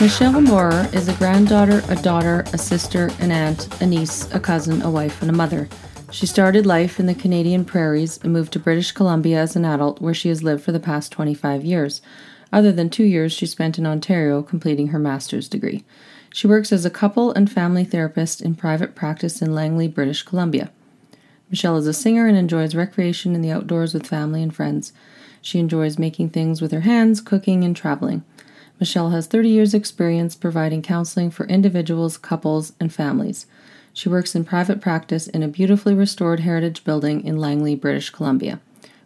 Michelle Moore is a granddaughter, a daughter, a sister, an aunt, a niece, a cousin, a wife, and a mother. She started life in the Canadian prairies and moved to British Columbia as an adult, where she has lived for the past 25 years, other than two years she spent in Ontario completing her master's degree. She works as a couple and family therapist in private practice in Langley, British Columbia. Michelle is a singer and enjoys recreation in the outdoors with family and friends. She enjoys making things with her hands, cooking, and traveling. Michelle has 30 years' experience providing counseling for individuals, couples, and families. She works in private practice in a beautifully restored heritage building in Langley, British Columbia.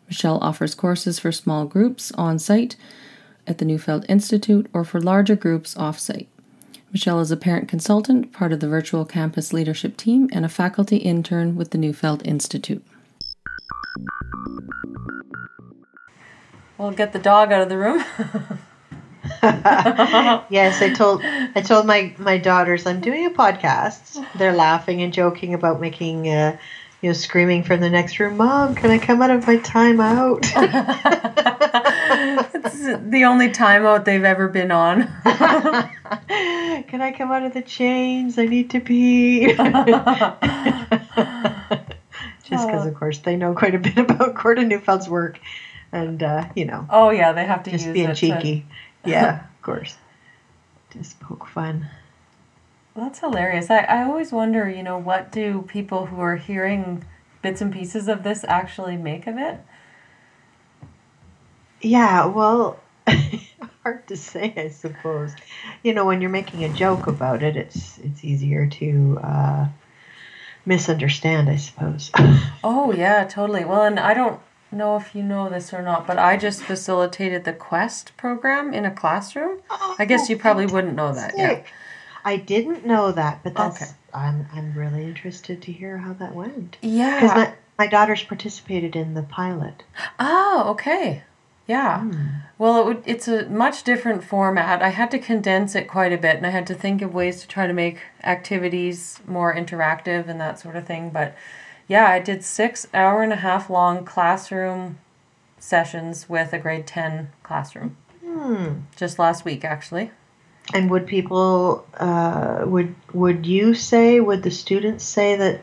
Michelle offers courses for small groups on site at the Neufeld Institute or for larger groups off site. Michelle is a parent consultant, part of the virtual campus leadership team, and a faculty intern with the Neufeld Institute. We'll get the dog out of the room. yes, I told I told my my daughters I'm doing a podcast. They're laughing and joking about making uh, you know screaming from the next room, "Mom, can I come out of my timeout?" it's the only timeout they've ever been on. can I come out of the chains? I need to pee. Just because, of course, they know quite a bit about Gordon Neufeld's work, and uh, you know. Oh yeah, they have to just being cheeky. To yeah, of course. Just poke fun. That's hilarious. I, I always wonder, you know, what do people who are hearing bits and pieces of this actually make of it? Yeah, well, hard to say, I suppose. You know, when you're making a joke about it, it's it's easier to uh, misunderstand, I suppose. oh yeah, totally. Well, and I don't know if you know this or not, but I just facilitated the Quest program in a classroom. Oh, I guess you probably wouldn't know that. Yeah. I didn't know that, but that's okay. I'm I'm really interested to hear how that went. Yeah. Cuz my my daughters participated in the pilot. Oh, okay. Yeah. Mm. Well, it would, it's a much different format. I had to condense it quite a bit and I had to think of ways to try to make activities more interactive and that sort of thing, but yeah, I did six hour and a half long classroom sessions with a grade 10 classroom. Hmm. Just last week, actually. And would people, uh, would would you say, would the students say that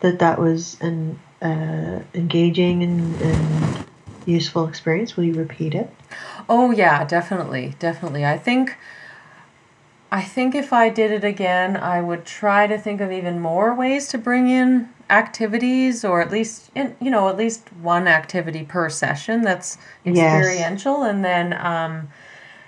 that that was an uh, engaging and, and useful experience? Will you repeat it? Oh yeah, definitely, definitely. I think I think if I did it again, I would try to think of even more ways to bring in activities or at least in, you know at least one activity per session that's experiential yes. and then um,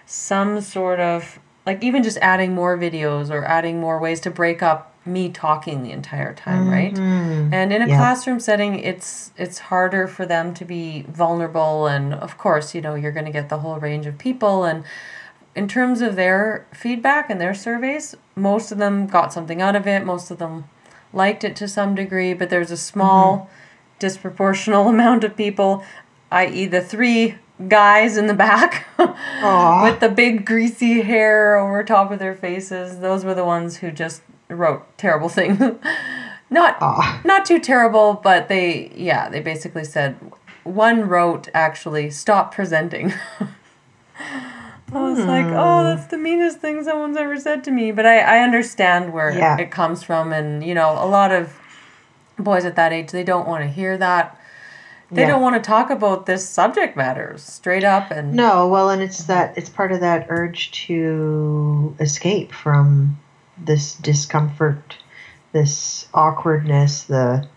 some sort of like even just adding more videos or adding more ways to break up me talking the entire time mm-hmm. right and in a classroom setting it's it's harder for them to be vulnerable and of course you know you're going to get the whole range of people and in terms of their feedback and their surveys most of them got something out of it most of them liked it to some degree, but there's a small, mm-hmm. disproportional amount of people, i.e., the three guys in the back with the big greasy hair over top of their faces. Those were the ones who just wrote terrible things. not Aww. not too terrible, but they yeah, they basically said one wrote actually stop presenting. I was like, oh, hmm. that's the meanest thing someone's ever said to me. But I, I understand where yeah. it comes from. And, you know, a lot of boys at that age, they don't want to hear that. They yeah. don't want to talk about this subject matters straight up and No, well and it's that it's part of that urge to escape from this discomfort, this awkwardness, the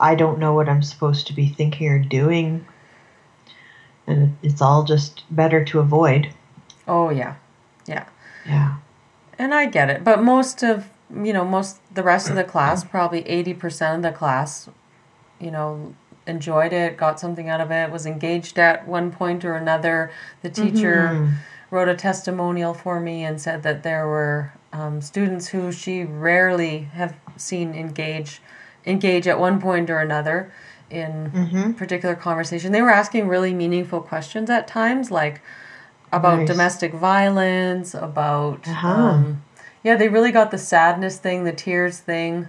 I don't know what I'm supposed to be thinking or doing. And it's all just better to avoid. Oh yeah, yeah, yeah. And I get it, but most of you know most the rest of the class, probably eighty percent of the class, you know, enjoyed it, got something out of it, was engaged at one point or another. The teacher mm-hmm. wrote a testimonial for me and said that there were um, students who she rarely have seen engage engage at one point or another in mm-hmm. particular conversation. They were asking really meaningful questions at times, like about nice. domestic violence, about uh-huh. um, yeah, they really got the sadness thing, the tears thing.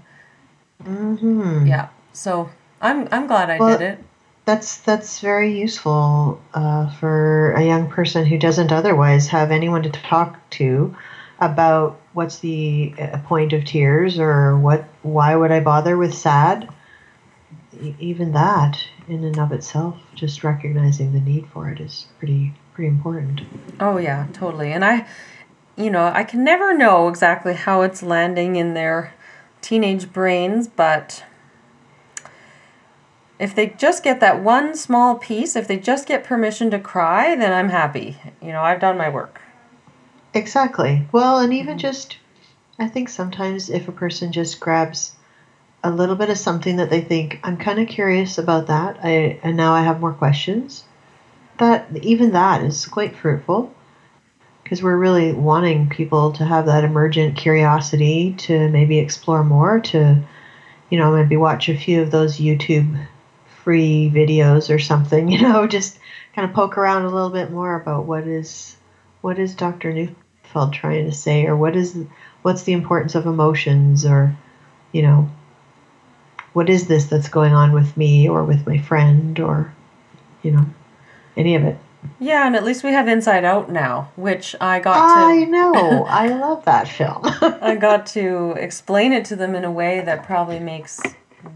Mm-hmm. Yeah, so I'm I'm glad I Well, did it. That's that's very useful uh, for a young person who doesn't otherwise have anyone to talk to about what's the uh, point of tears or what why would I bother with sad. Even that, in and of itself, just recognizing the need for it is pretty pretty important. Oh yeah, totally. And I you know, I can never know exactly how it's landing in their teenage brains, but if they just get that one small piece, if they just get permission to cry, then I'm happy. You know, I've done my work. Exactly. Well, and even mm-hmm. just, I think sometimes if a person just grabs a little bit of something that they think, I'm kind of curious about that, I and now I have more questions. That even that is quite fruitful because we're really wanting people to have that emergent curiosity to maybe explore more, to you know maybe watch a few of those YouTube free videos or something. You know, just kind of poke around a little bit more about what is what is Dr. Neufeld trying to say, or what is what's the importance of emotions, or you know, what is this that's going on with me or with my friend, or you know, any of it. Yeah, and at least we have Inside Out now, which I got I to i know, I love that film. I got to explain it to them in a way that probably makes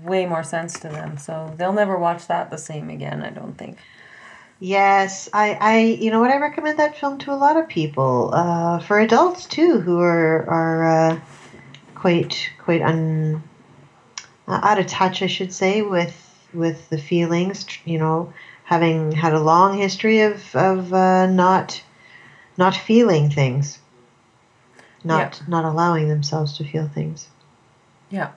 way more sense to them. So they'll never watch that the same again, I don't think. Yes, I, I, you know what, I recommend that film to a lot of people, uh, for adults too, who are are uh, quite quite un uh, out of touch, I should say, with with the feelings. You know, having had a long history of of uh, not not feeling things, not not allowing themselves to feel things. Yeah.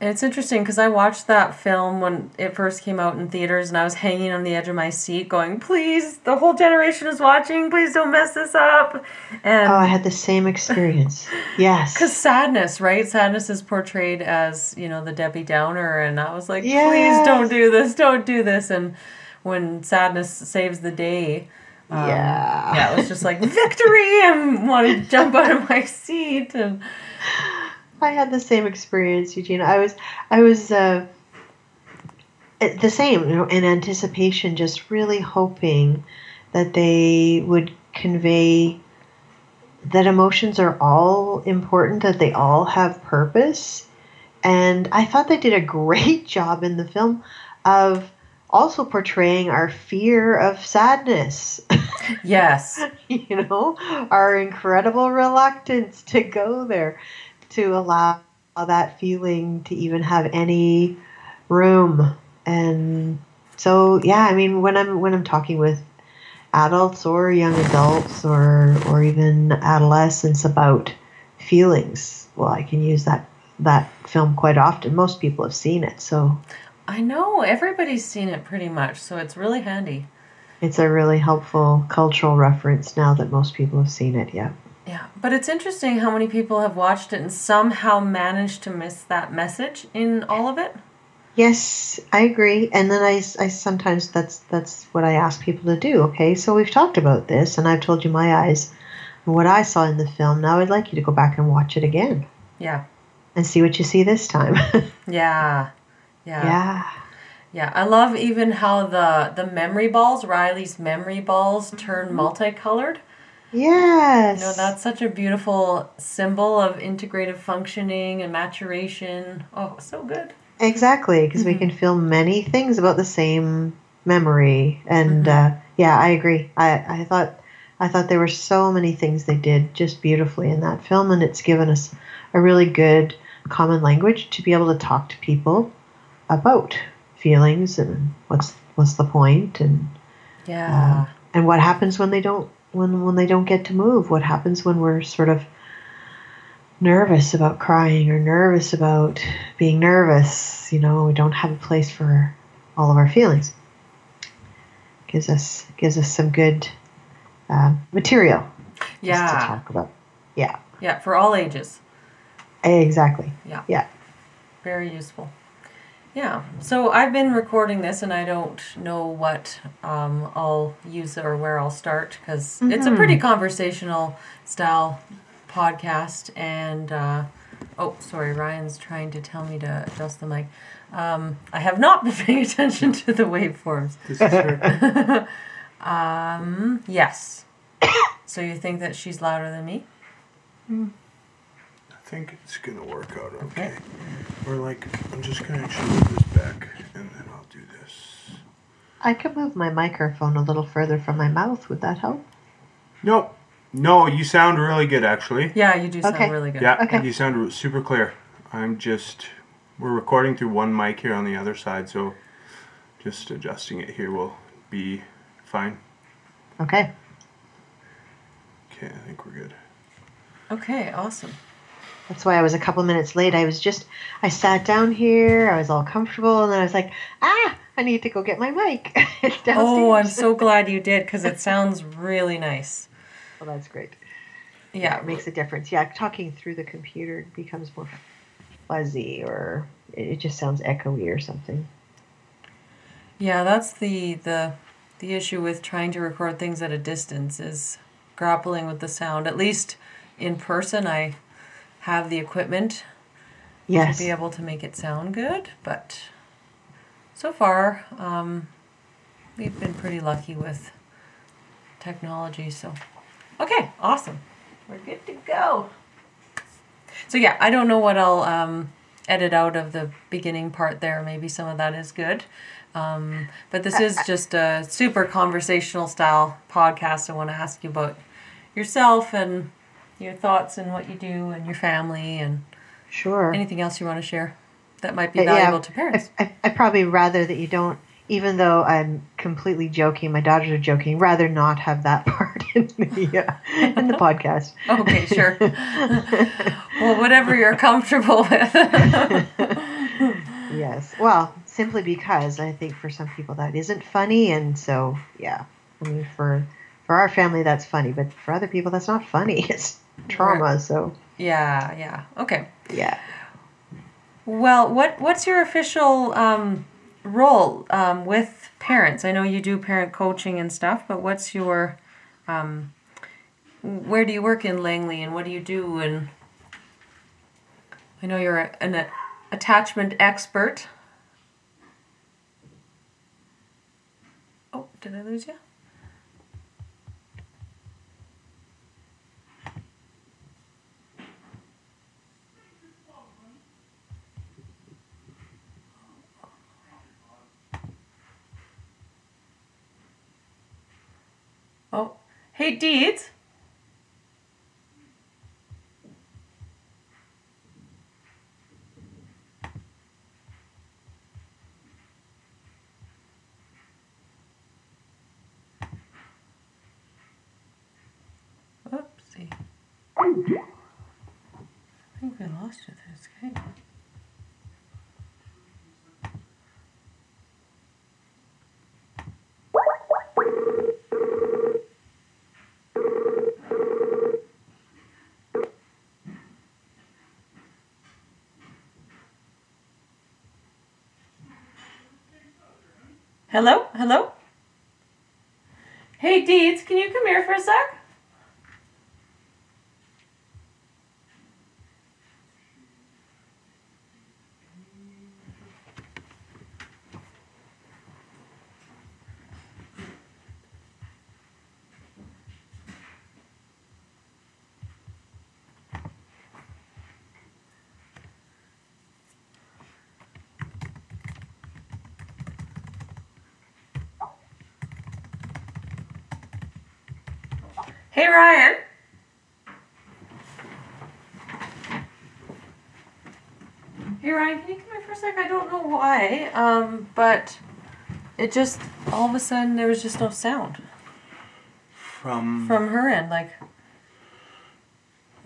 And it's interesting because I watched that film when it first came out in theaters and I was hanging on the edge of my seat going, please, the whole generation is watching. Please don't mess this up. And Oh, I had the same experience. Yes. Because sadness, right? Sadness is portrayed as, you know, the Debbie Downer. And I was like, please don't do this, don't do this. And when sadness saves the day, um, Yeah. yeah, it was just like victory and want to jump out of my seat. And I had the same experience, Eugene. I was, I was uh, the same, you know, in anticipation, just really hoping that they would convey that emotions are all important, that they all have purpose, and I thought they did a great job in the film of also portraying our fear of sadness. yes, you know, our incredible reluctance to go there, to allow that feeling to even have any room. And so, yeah, I mean, when I'm when I'm talking with adults or young adults or or even adolescents about feelings, well, I can use that that film quite often. Most people have seen it, so I know everybody's seen it pretty much. So it's really handy. it's a really helpful cultural reference now that most people have seen it. Yeah. Yeah, but it's interesting how many people have watched it and somehow managed to miss that message in all of it. Yes, I agree. And then I, I sometimes that's that's what I ask people to do. Okay, so we've talked about this, and I've told you my eyes and what I saw in the film. Now I'd like you to go back and watch it again Yeah, and see what you see this time. yeah, yeah, yeah. yeah. I love even how the the memory balls, Riley's memory balls, turn mm-hmm. multicolored. Yes. You know, that's such a beautiful symbol of integrative functioning and maturation. Oh, so good. Exactly, because we mm-hmm. can feel many things about the same memory, and mm-hmm. uh, yeah, I agree. I, I thought I thought there were so many things they did just beautifully in that film, and it's given us a really good common language to be able to talk to people about feelings and what's what's the point and Yeah. Uh, and what happens when they don't when when they don't get to move what happens when we're sort of nervous about crying or nervous about being nervous you know we don't have a place for all of our feelings gives us gives us some good uh, material just to talk about yeah Yeah, for all ages. exactly Yeah. yeah Very useful. Yeah. So I've been recording this and I don't know what um, I'll use or where I'll start because it's a pretty conversational style podcast and uh, Oh, sorry, Ryan's trying to tell me to adjust the mic. Um, I have not been paying attention to the waveforms. This is her. Um, yes. so you think that she's louder than me? I think it's gonna work out okay. Or like, I'm just gonna actually move this back, and then I'll do this. I could move my microphone a little further from my mouth. Would that help? No, no, you sound really good actually. Yeah, you do sound Okay. really good. Yeah, Okay. you sound r- super clear. I'm just, we're recording through one mic here on the other side, so just adjusting it here will be fine. Okay. Okay, I think we're good. Okay, awesome. That's why I was a couple minutes late. I was just, I sat down here. I was all comfortable, and then I was like, ah, I need to go get my mic. Oh, I'm so glad you did because it sounds really nice. Well, that's great. Yeah, it makes a difference. Yeah, talking through the computer becomes more fuzzy, or it it just sounds echoey or something. Yeah, that's the the the issue with trying to record things at a distance is grappling with the sound. At least in person, I have the equipment Yes. to be able to make it sound good, but so far, um, we've been pretty lucky with technology. So, okay, awesome, we're good to go. So yeah, I don't know what I'll um, edit out of the beginning part there. Maybe some of that is good. Um, but this is just a super conversational style podcast. I want to ask you about yourself and your thoughts and what you do and your family and Sure. anything else you want to share that might be Uh, yeah, valuable to parents. I, I, I probably rather that you don't, even though I'm completely joking, my daughters are joking, rather not have that part in the, uh, in the podcast. Okay, sure. well, whatever you're comfortable with. Yes. Well, simply because I think for some people that isn't funny, and so yeah. I mean, for for our family that's funny, but for other people that's not funny. It's trauma. So yeah, yeah. Okay. yeah. Well, what what's your official um, role um, with parents? I know you do parent coaching and stuff, but what's your um, where do you work in Langley and what do you do? And I know you're a, an a, attachment expert. Oh, did I lose you? Oh, hey, Deeds. Oopsie. I think we lost you there, Skype. Hello? Hello? Hey, Deeds, can you come here for a sec? Hey, Ryan. Hey, Ryan, can you come here for a sec? I don't know why, um, but it just, all of a sudden, there was just no sound From, from her end. Like,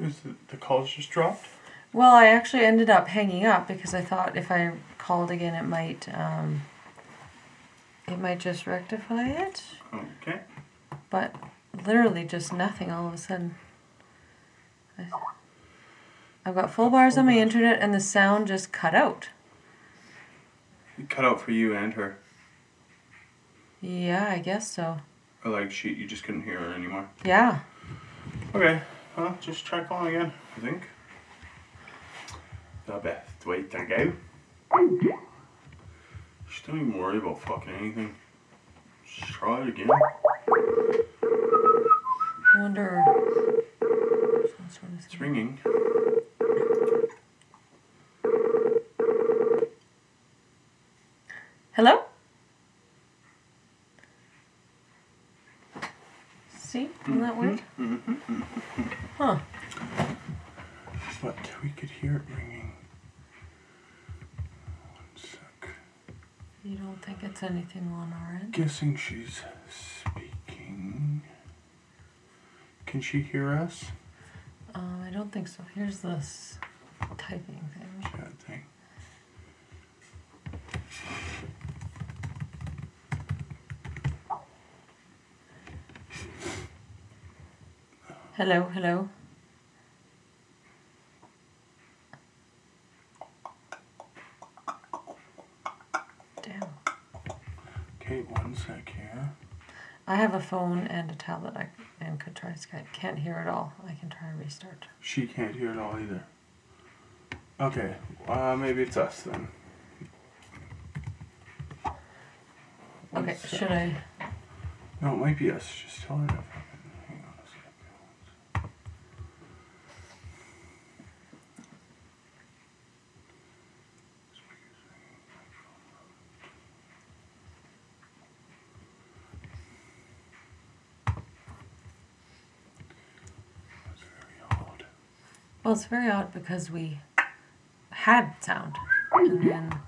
is the, the calls just dropped? well, I actually ended up hanging up because I thought if I called again, it might, um, it might just rectify it. Okay. But literally just nothing all of a sudden. I- I've got full bars on my internet and the sound just cut out. It cut out for you and her. Yeah, I guess so. Or like she, you just couldn't hear her anymore. Yeah. Okay. Well, just try calling again. I think. the best way to go. Just don't even worry about fucking anything. Just try it again. I wonder. Sort of It's ringing. Hello? See? Isn't that weird? Huh. But we could hear it ringing. One sec. You don't think it's anything on our end? Guessing she's speaking. Can she hear us? Um, I don't think so. Here's this typing thing. Chat thing. Hello, hello. Damn. Okay, one sec here. I have a phone and a tablet I, could. Can't hear it all. I can try and restart. She can't hear it all either. Okay, uh, maybe it's us then. One Okay, sec. should I? No, it might be us. Just tell her to fucking hang on a sec. That's very odd. Well, it's very odd because we had sound and then mm-hmm.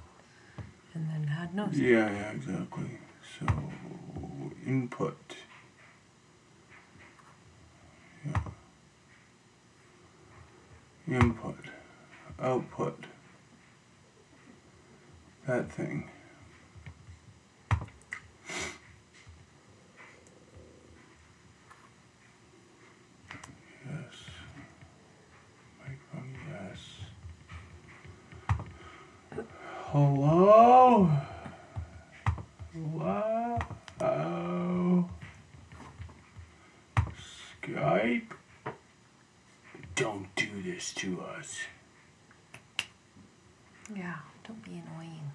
and then had no sound. Yeah, yeah, exactly. So, input. Yeah. Input. Output. That thing. Yes. Microphone, yes. Hello? Hello? Skype? Don't do this to us. Yeah, don't be annoying.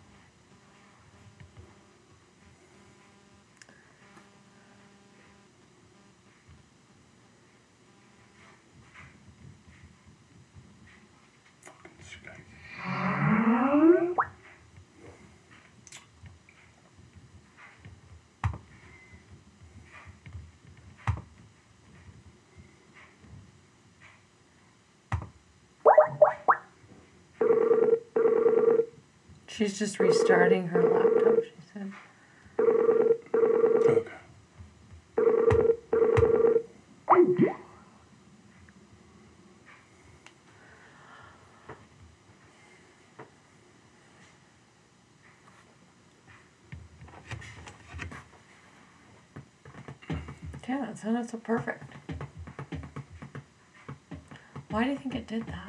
Fucking Skype. She's just restarting her laptop, she said. Okay. Yeah, that sounded so perfect. Why do you think it did that?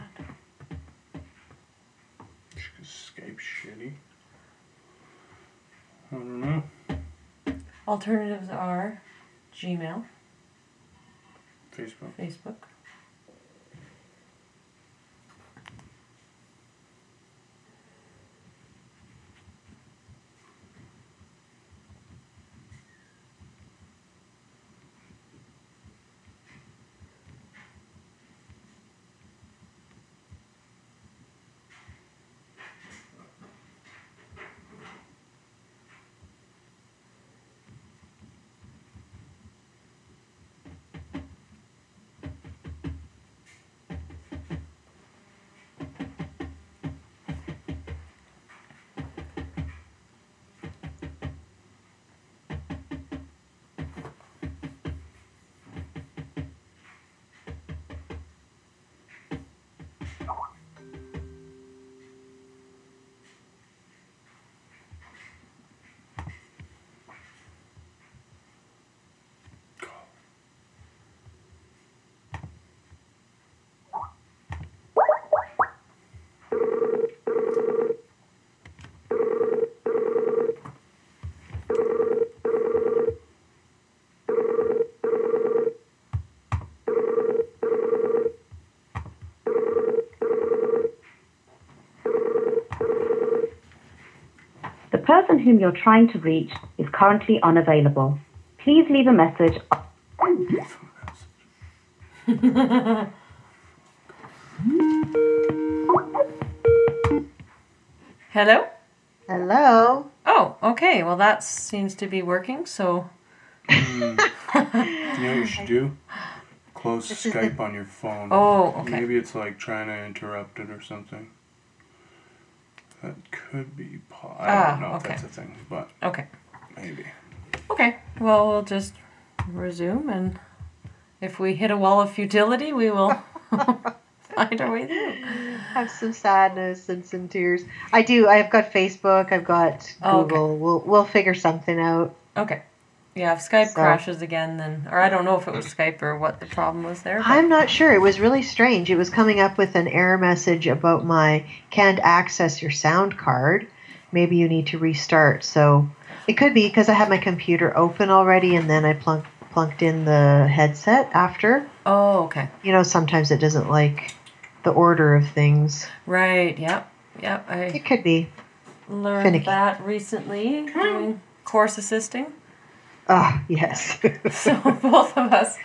Alternatives are Gmail, Facebook. Facebook. Person whom you're trying to reach is currently unavailable. Please leave a message. Hello? Hello. Oh, okay. Well, that seems to be working. So, hmm. You know what you should do? Close Skype on your phone. oh, okay. Maybe it's like trying to interrupt it or something. That could be. Po- I Ah, don't know if that's a thing, but Okay. maybe. Okay. Well, we'll just resume, and if we hit a wall of futility, we will find our way through. Have some sadness and some tears. I do. I've got Facebook. I've got Oh, okay. Google. We'll we'll figure something out. Okay. Yeah, if Skype So- crashes again, then, or I don't know if it was Skype or what the problem was there. but- I'm not sure. It was really strange. It was coming up with an error message about my can't access your sound card. Maybe you need to restart. So it could be because I had my computer open already and then I plunk, plunked in the headset after. Oh, okay. You know, sometimes it doesn't like the order of things. Right. Yep. Yep. I It could be. learned finicky. that recently doing course assisting. Ah, yes. So both of us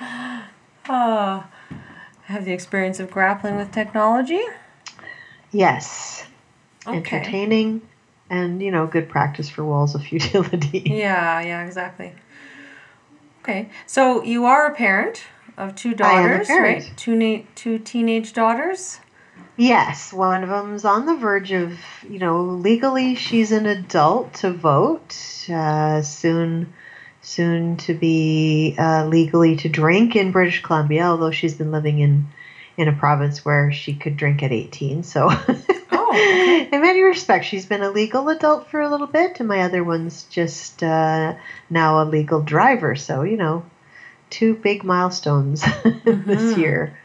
uh, have the experience of grappling with technology. yes. Okay. Entertaining and, you know, good practice for walls of futility. Yeah, yeah, exactly. Okay, so you are a parent of two I am a daughters, right? Two na- two teenage daughters. Yes, one of them's on the verge of, you know, legally she's an adult to vote. Uh, soon, soon to be uh, legally to drink in British Columbia. Although she's been living in in a province where she could drink at eighteen, so Oh, okay. in many respects she's been a legal adult for a little bit, and my other one's just uh, now a legal driver. So you know, two big milestones this Mhm. year.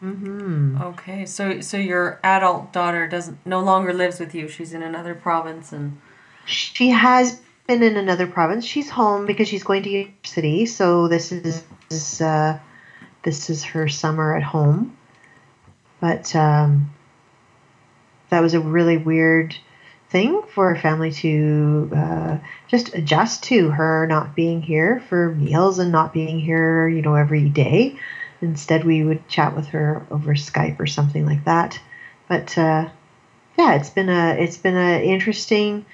hmm Okay, so so your adult daughter doesn't no longer lives with you. She's in another province, and She has been in another province. She's home because she's going to university. So this is, is uh, this is her summer at home. But um, that was a really weird thing for a family to uh, just adjust to her not being here for meals and not being here, you know, every day. Instead, we would chat with her over Skype or something like that. But uh, yeah, it's been a it's been an interesting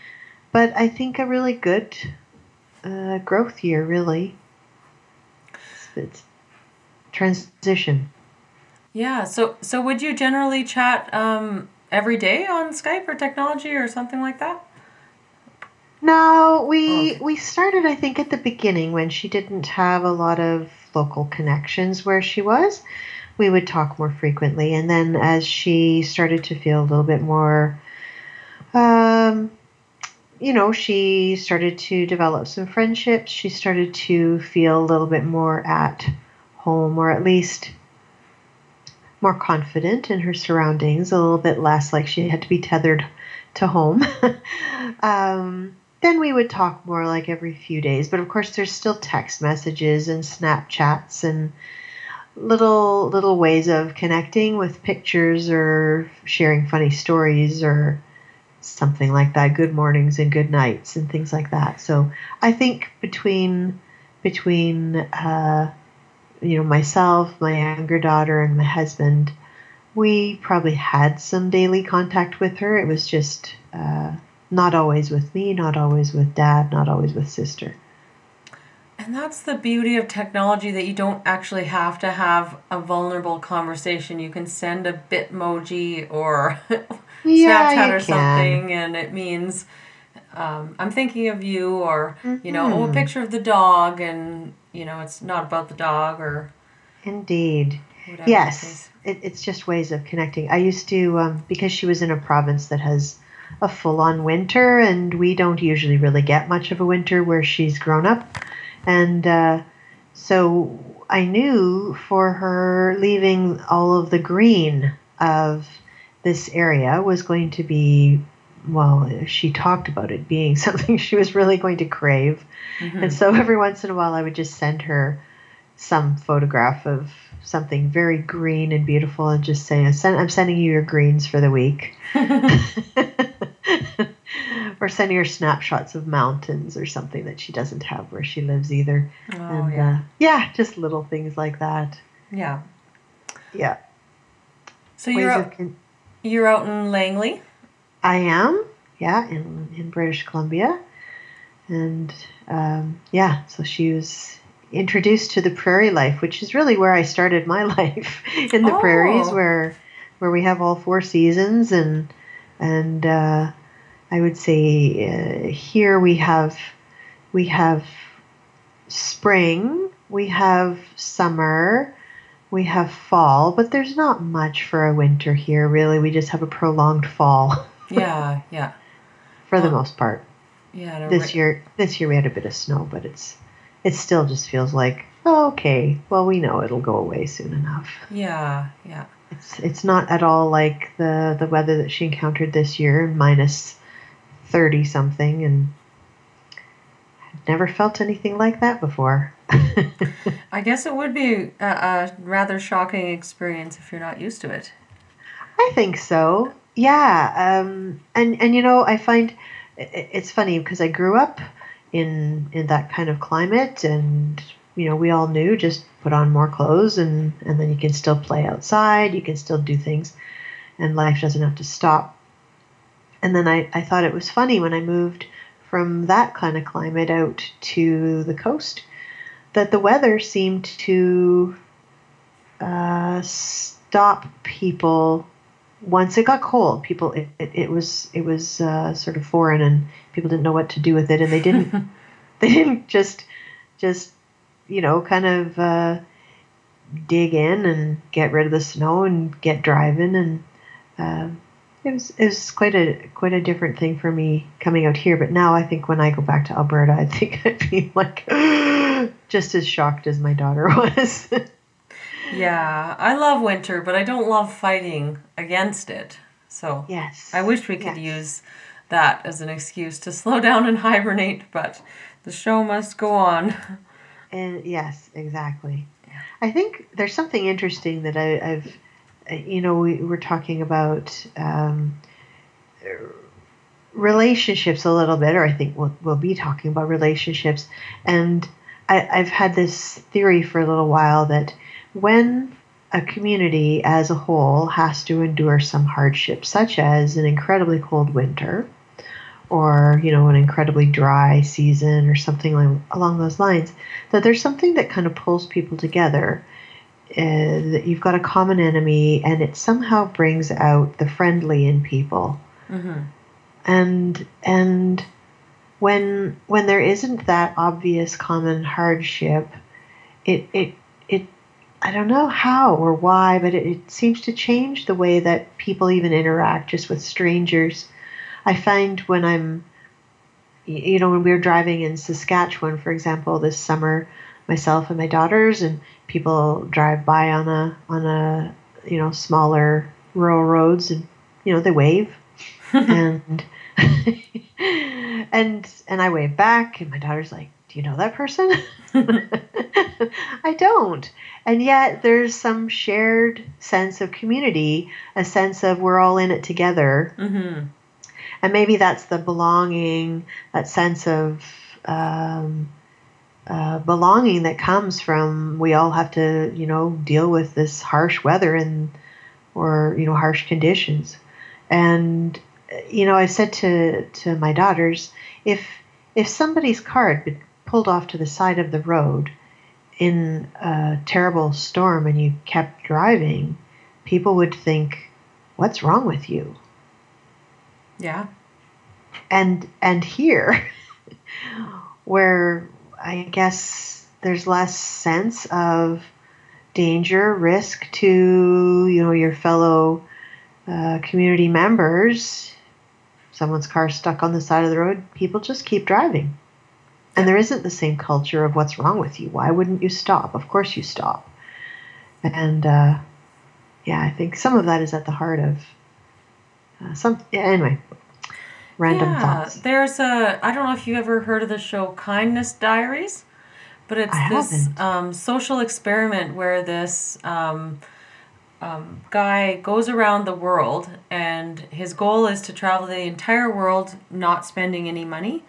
but I think a really good uh, growth year, really. It's, it's transition. yeah. So so would you generally chat um, every day on Skype or technology or something like that? No, we Okay. we started I think at the beginning when she didn't have a lot of local connections where she was. We would talk more frequently, and then as she started to feel a little bit more, um, you know, she started to develop some friendships. She started to feel a little bit more at home, or at least more confident in her surroundings. A little bit less like she had to be tethered to home. um, then we would talk more like every few days. But of course, there's still text messages and Snapchats and little little ways of connecting with pictures or sharing funny stories or something like that. Good mornings and good nights and things like that. So I think between between uh, you know myself, my younger daughter, and my husband, we probably had some daily contact with her. It was just uh, not always with me, not always with dad, not always with sister. And that's the beauty of technology that you don't actually have to have a vulnerable conversation. You can send a Bitmoji or Yeah, Snapchat or can. something, and it means um, I'm thinking of you, or you know, oh, a Mhm. picture of the dog, and you know, it's not about the dog or Indeed. Yes, case. it, it's just ways of connecting. I used to, um, because she was in a province that has a full on winter, and we don't usually really get much of a winter where she's grown up. And uh, so I knew for her leaving all of the green of this area was going to be, well, she talked about it being something she was really going to crave. Mhm. And so every once in a while, I would just send her some photograph of something very green and beautiful and just say, "I send- I'm sending you your greens for the week. or sending her snapshots of mountains or something that she doesn't have where she lives either. Oh, and yeah. uh, yeah, just little things like that. Yeah. Yeah. So Ways you're con- you're out in Langley. I am, yeah, in in British Columbia, and um, yeah, so she was introduced to the prairie life, which is really where I started my life in the prairies, Oh. where where we have all four seasons, and and uh, I would say uh, here we have we have spring, we have summer. We have fall, but there's not much for a winter here, really. We just have a prolonged fall. Yeah, yeah, for the most part. yeah. This ri- year, this year we had a bit of snow, but it's it still just feels like oh, okay. Well, we know it'll go away soon enough. Yeah, yeah. It's it's not at all like the the weather that she encountered this year, minus thirty something, and never felt anything like that before. I guess it would be a, a rather shocking experience if you're not used to it. I think so. Yeah, um, and and you know, I find it's funny because I grew up in in that kind of climate, and you know, we all knew just put on more clothes, and and then you can still play outside, you can still do things, and life doesn't have to stop. And then I I thought it was funny when I moved from that kind of climate out to the coast that the weather seemed to uh, stop people once it got cold. People it, it, it was it was uh, sort of foreign and people didn't know what to do with it. And they didn't they didn't just just you know kind of uh, dig in and get rid of the snow and get driving and uh, it was it was quite a quite a different thing for me coming out here but now I think when I go back to Alberta I think I'd be like just as shocked as my daughter was Yeah, I love winter, but I don't love fighting against it. So yes I wish we could Yes. use that as an excuse to slow down and hibernate, but the show must go on. And yes, exactly. I think there's something interesting that I, I've, you know, we were talking about um, relationships a little bit, or I think we'll, we'll be talking about relationships. And I, I've had this theory for a little while that when a community as a whole has to endure some hardship, such as an incredibly cold winter, or you know an incredibly dry season or something along those lines that there's something that kind of pulls people together that you've got a common enemy and it somehow brings out the friendly in people. Hmm and and when when there isn't that obvious common hardship it it it I don't know how or why but it, it seems to change the way that people even interact just with strangers. I find when I'm you know when we were driving in Saskatchewan for example this summer myself and my daughters and people drive by on a on a you know smaller rural roads and you know they wave. And and and I wave back and my daughter's like do you know that person? I don't. And yet there's some shared sense of community a sense of we're all in it together. Hmm and maybe that's the belonging, that sense of um, uh, belonging that comes from we all have to, you know, deal with this harsh weather and or you know harsh conditions. And you know, I said to to my daughters, if if somebody's car had been pulled off to the side of the road in a terrible storm and you kept driving, people would think, "What's wrong with you?" Yeah. and and here where i guess there's less sense of danger risk to you know your fellow uh, community members. Someone's car stuck on the side of the road people just keep driving. And there isn't the same culture of what's wrong with you. Why wouldn't you stop? Of course you stop. And uh, yeah i think some of that is at the heart of uh, some yeah, anyway random yeah, thoughts there's a. I don't know if you ever heard of the show Kindness Diaries, but it's I this um, social experiment where this um, um, guy goes around the world, and his goal is to travel the entire world, not spending any money.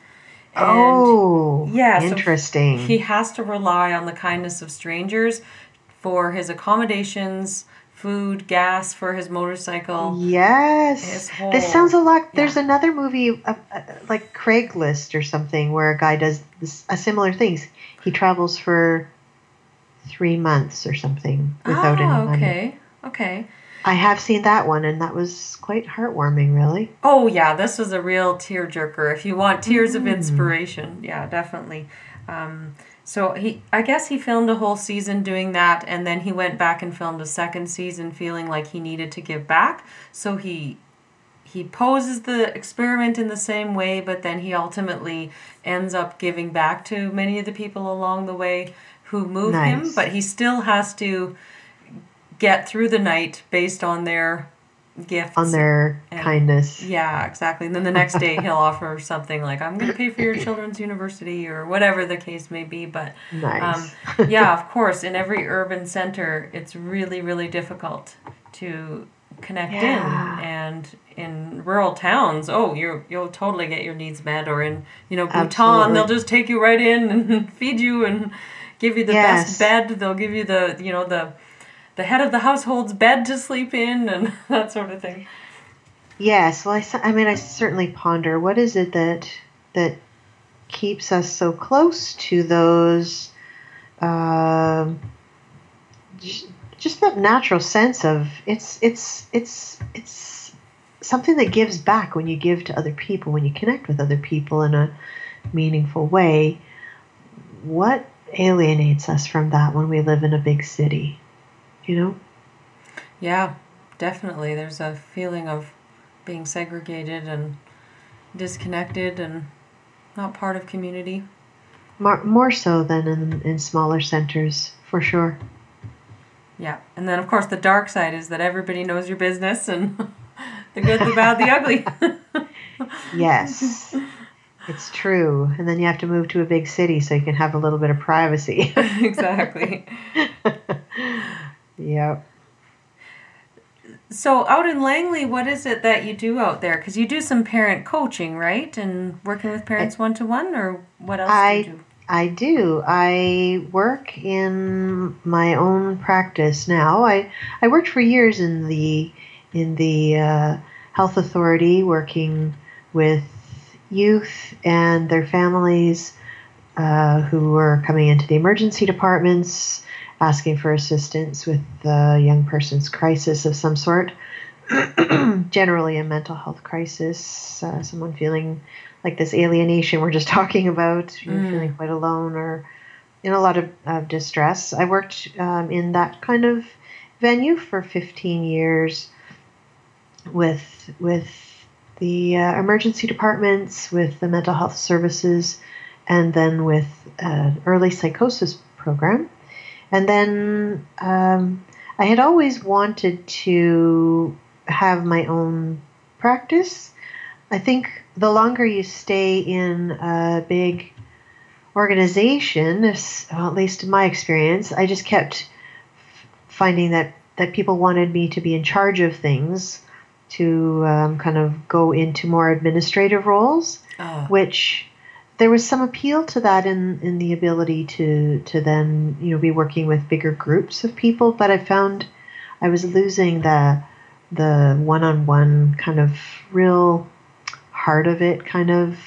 And oh, yeah, so interesting. he has to rely on the kindness of strangers for his accommodations, food, gas for his motorcycle. His yes, whole- this sounds a lot. There's yeah. another movie uh, uh, like Craigslist or something where a guy does this, a similar things. He travels for three months or something without any ah, money. okay, okay. I have seen that one, and that was quite heartwarming, really. Oh yeah, this was a real tearjerker. If you want tears of Mm. inspiration, yeah, definitely. Um, so he, I guess he filmed a whole season doing that, and then he went back and filmed a second season, feeling like he needed to give back. So he he poses the experiment in the same way, but then he ultimately ends up giving back to many of the people along the way who move him. But he still has to get through the night based on their gifts On their and- kindness. yeah, exactly. And then the next day he'll offer something like, I'm going to pay for your children's university or whatever the case may be. But Nice. um, yeah, of course, in every urban center, it's really, really difficult to connect Yeah. in. And in rural towns, oh, you're, you'll totally get your needs met. Or in, you know, Bhutan, Absolutely. they'll just take you right in and feed you and give you the Yes. best bed. They'll give you the, you know, the the head of the household's bed to sleep in and that sort of thing. Yes, well, I mean, I certainly ponder what is it that that keeps us so close to those, um, j- just that natural sense of it's it's it's it's something that gives back when you give to other people, when you connect with other people in a meaningful way. What alienates us from that when we live in a big city? You know. Yeah, definitely. There's a feeling of being segregated and disconnected and not part of community. More, more so than in, in smaller centers, for sure. Yeah. And then, of course, the dark side is that everybody knows your business and the good, the bad, the ugly. Yes, it's true. And then you have to move to a big city so you can have a little bit of privacy. exactly. Yep. So, out in Langley, what is it that you do out there? Because you do some parent coaching, right? And working with parents one to one, or what else I- do you do? I do. I work in my own practice now. I, I worked for years in the in the uh, health authority, working with youth and their families uh, who were coming into the emergency departments, asking for assistance with a young person's crisis of some sort. Generally, a mental health crisis, uh, someone feeling like this alienation we're just talking about, you know, Mm. feeling quite alone or in a lot of, of distress. I worked um, in that kind of venue for 15 years with with the uh, emergency departments, with the mental health services, and then with an early psychosis program. And then um, I had always wanted to have my own practice. I think the longer you stay in a big organization, well, at least in my experience, I just kept f- finding that, that people wanted me to be in charge of things, to um, kind of go into more administrative roles, Oh, which there was some appeal to that in, in the ability to, to then you know be working with bigger groups of people, but I found I was losing the the one-on-one kind of real heart of it kind of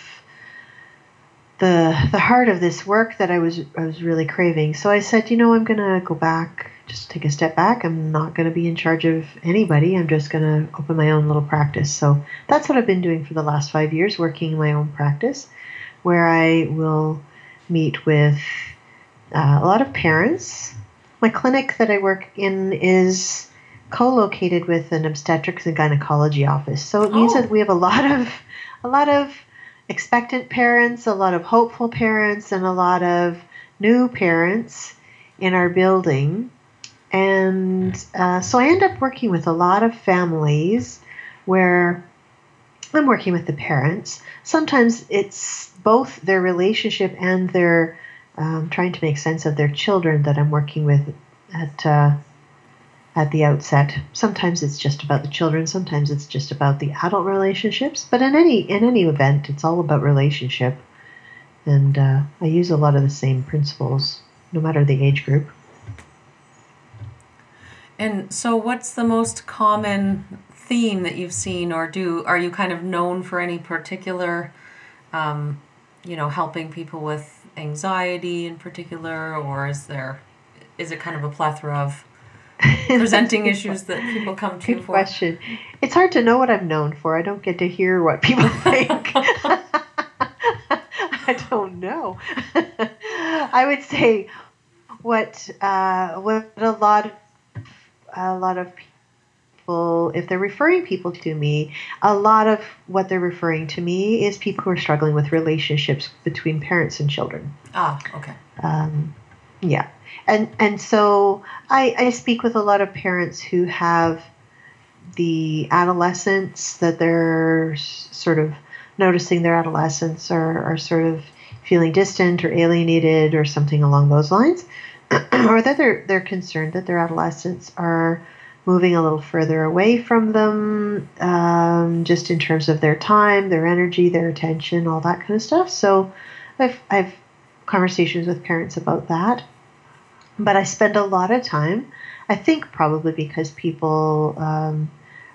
the the heart of this work that I was I was really craving. So I said, you know, I'm gonna go back, just take a step back. I'm not gonna be in charge of anybody. I'm just gonna open my own little practice. So that's what I've been doing for the last five years, working in my own practice, where I will meet with uh, a lot of parents. My clinic that I work in is co-located with an obstetrics and gynecology office. So it means Oh. that we have a lot of a lot of expectant parents, a lot of hopeful parents, and a lot of new parents in our building. And uh, so I end up working with a lot of families where I'm working with the parents. Sometimes it's both their relationship and their um, trying to make sense of their children that I'm working with at uh, at the outset. Sometimes it's just about the children, sometimes it's just about the adult relationships, but in any in any event, it's all about relationship. And uh, I use a lot of the same principles, no matter the age group. And so, what's the most common theme that you've seen, or do are you kind of known for any particular, um, you know, helping people with anxiety in particular, or is there, is it kind of a plethora of presenting issues that people come to Good for? question. It's hard to know what I'm known for. I don't get to hear what people think. I don't know. I would say what uh, what a lot of a lot of people, if they're referring people to me, a lot of what they're referring to me is people who are struggling with relationships between parents and children. Ah, okay. Um, yeah, and and so I, I speak with a lot of parents who have the adolescents that they're sort of noticing their adolescents are, are sort of feeling distant or alienated or something along those lines, or that they're they're concerned that their adolescents are moving a little further away from them, um, just in terms of their time, their energy, their attention, all that kind of stuff. So, I've I've conversations with parents about that, but I spend a lot of time. I think probably because people um,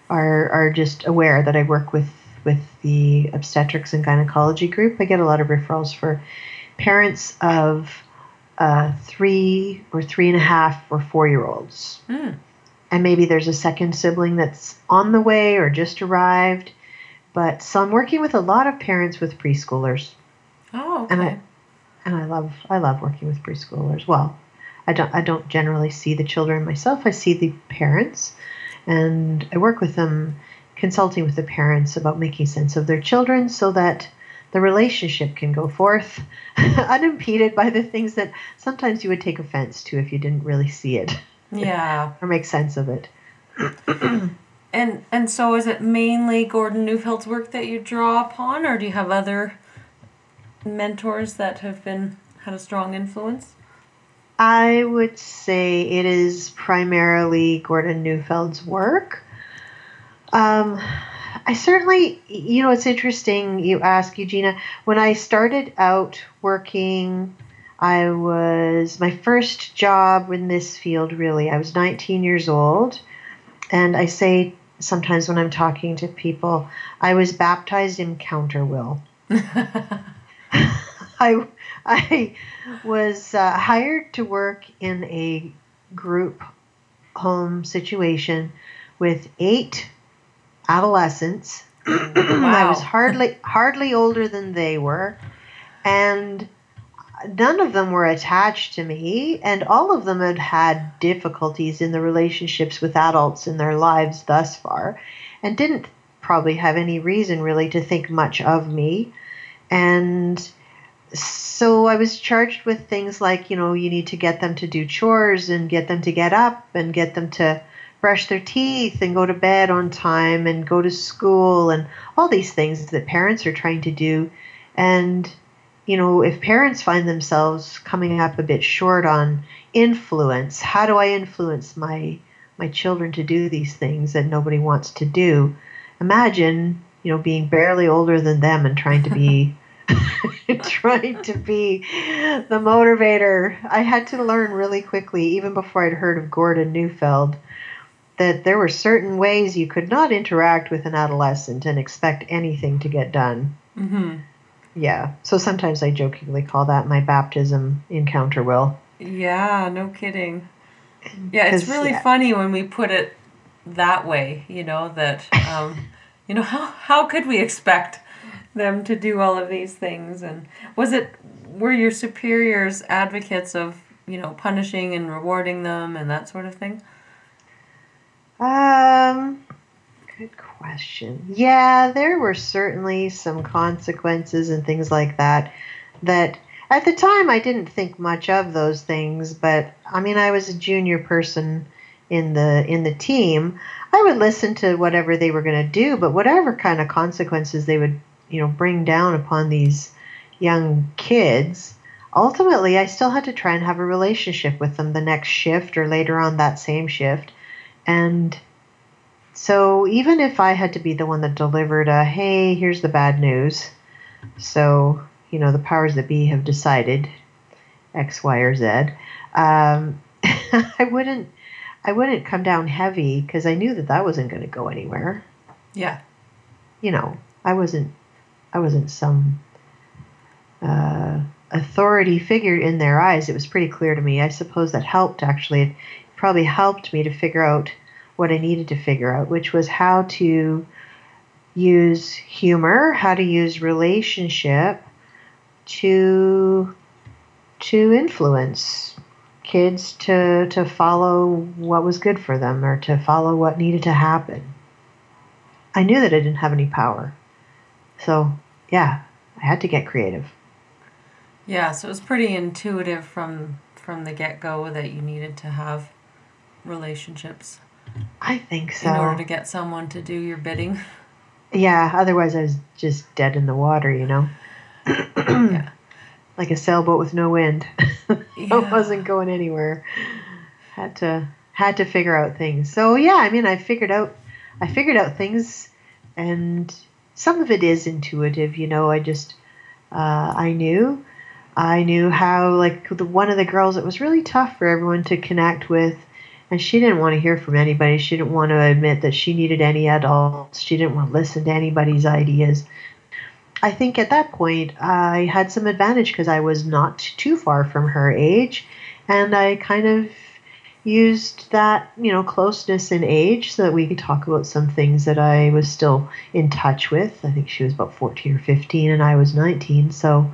are are just aware that I work with with the obstetrics and gynecology group. I get a lot of referrals for parents of uh, three or three and a half or four year olds Mm. And maybe there's a second sibling that's on the way or just arrived. But so I'm working with a lot of parents with preschoolers, Oh, okay. and I and I love I love working with preschoolers. Well, I don't I don't generally see the children myself. I see the parents, and I work with them, consulting with the parents about making sense of their children so that the relationship can go forth unimpeded by the things that sometimes you would take offense to if you didn't really see it yeah. or make sense of it. And and so is it mainly Gordon Neufeld's work that you draw upon, or do you have other mentors that have been had a strong influence? I would say it is primarily Gordon Neufeld's work. Um, I certainly, you know, it's interesting you ask, Eugenia. When I started out working, I was my first job in this field, really. I was 19 years old. And I say sometimes when I'm talking to people, I was baptized in counterwill. I I was uh, hired to work in a group home situation with eight adolescents. I was hardly hardly older than they were, and none of them were attached to me, and all of them had had difficulties in the relationships with adults in their lives thus far, and didn't probably have any reason really to think much of me, and so I was charged with things like, you know, you need to get them to do chores and get them to get up and get them to brush their teeth and go to bed on time and go to school and all these things that parents are trying to do. And, you know, if parents find themselves coming up a bit short on influence, how do I influence my my children to do these things that nobody wants to do? Imagine, you know, being barely older than them and trying to be trying to be the motivator. I had to learn really quickly, even before I'd heard of Gordon Neufeld, that there were certain ways you could not interact with an adolescent and expect anything to get done. Mm-hmm. Yeah. So sometimes I jokingly call that my baptism in counterwill. Yeah, no kidding. Yeah, it's really yeah. funny when we put it that way, you know, that um, you know, how how could we expect them to do all of these things and was it were your superiors advocates of, you know, punishing and rewarding them and that sort of thing? Um, question. Yeah, there were certainly some consequences and things like that. That at the time I didn't think much of those things, but I mean I was a junior person in the in the team. I would listen to whatever they were going to do, but whatever kind of consequences they would, you know, bring down upon these young kids. Ultimately, I still had to try and have a relationship with them the next shift or later on that same shift And so even if I had to be the one that delivered a, hey, here's the bad news. So, you know, the powers that be have decided X, Y, or Z. Um, I wouldn't, I wouldn't come down heavy because I knew that that wasn't going to go anywhere. Yeah. You know, I wasn't, I wasn't some uh, authority figure in their eyes. It was pretty clear to me. I suppose that helped actually. It probably helped me to figure out what I needed to figure out, which was how to use humor, how to use relationship to to influence kids to to follow what was good for them or to follow what needed to happen. I knew that I didn't have any power. So, yeah, I had to get creative. Yeah, so it was pretty intuitive from from the get-go that you needed to have relationships I think so. in order to get someone to do your bidding. Yeah, otherwise I was just dead in the water, you know. yeah. Like a sailboat with no wind. Yeah. I wasn't going anywhere. Had to had to figure out things. So yeah, I mean I figured out I figured out things and some of it is intuitive, you know, I just uh, I knew I knew how like the one of the girls it was really tough for everyone to connect with and she didn't want to hear from anybody. She didn't want to admit that she needed any adults. She didn't want to listen to anybody's ideas. I think at that point I had some advantage because I was not too far from her age, and I kind of used that you know closeness in age so that we could talk about some things that I was still in touch with. I think she was about 14 or 15 and I was 19, so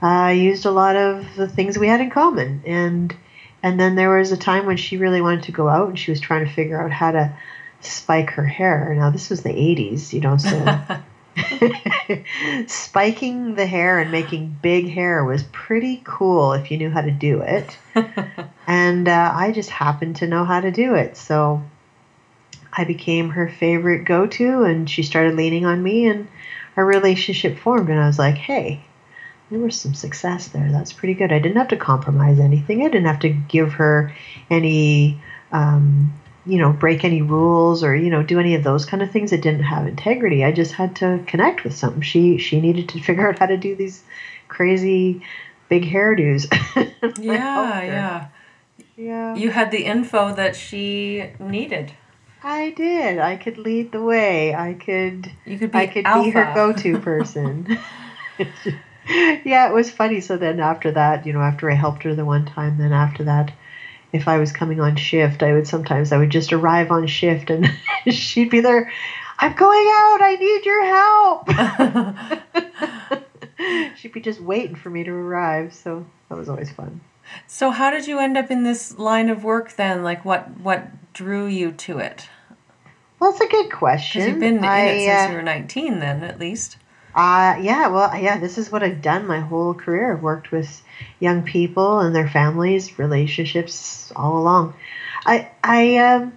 I used a lot of the things we had in common and and then there was a time when she really wanted to go out and she was trying to figure out how to spike her hair. Now, this was the 80s, you know, so spiking the hair and making big hair was pretty cool if you knew how to do it. and uh, I just happened to know how to do it. So I became her favorite go to, and she started leaning on me, and our relationship formed. And I was like, hey, there was some success there. That's pretty good. I didn't have to compromise anything. I didn't have to give her any, um, you know, break any rules or you know do any of those kind of things that didn't have integrity. I just had to connect with something. She she needed to figure out how to do these crazy big hairdos. yeah, yeah. Yeah. You had the info that she needed. I did. I could lead the way. I could. You could be I could alpha. be her go-to person. yeah, it was funny. So then after that, you know, after I helped her the one time, then after that, if I was coming on shift, I would sometimes I would just arrive on shift and she'd be there. I'm going out. I need your help. she'd be just waiting for me to arrive. So that was always fun. so how did you end up in this line of work then? Like what what drew you to it? Well, that's a good question. Because you've been in I, it since uh, you were 19 then at least. Uh, yeah, well, yeah, this is what I've done my whole career. I've worked with young people and their families, relationships all along. I, I, um,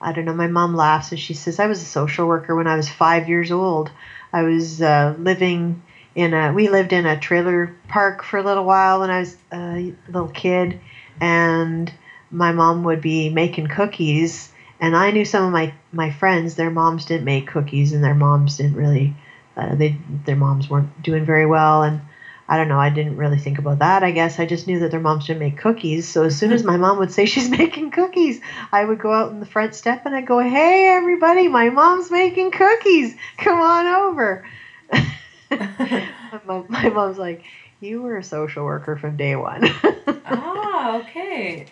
I don't know. My mom laughs and she says I was a social worker when I was five years old. I was uh, living in a. We lived in a trailer park for a little while when I was a little kid, and my mom would be making cookies. And I knew some of my my friends. Their moms didn't make cookies, and their moms didn't really uh, they their moms weren't doing very well and I don't know. I didn't really think about that. I guess I just knew that their moms didn't make cookies. So as soon as my mom would say she's making cookies, I would go out in the front step and I'd go, "Hey, everybody! My mom's making cookies. Come on over." my, my mom's like, "You were a social worker from day one." ah, okay.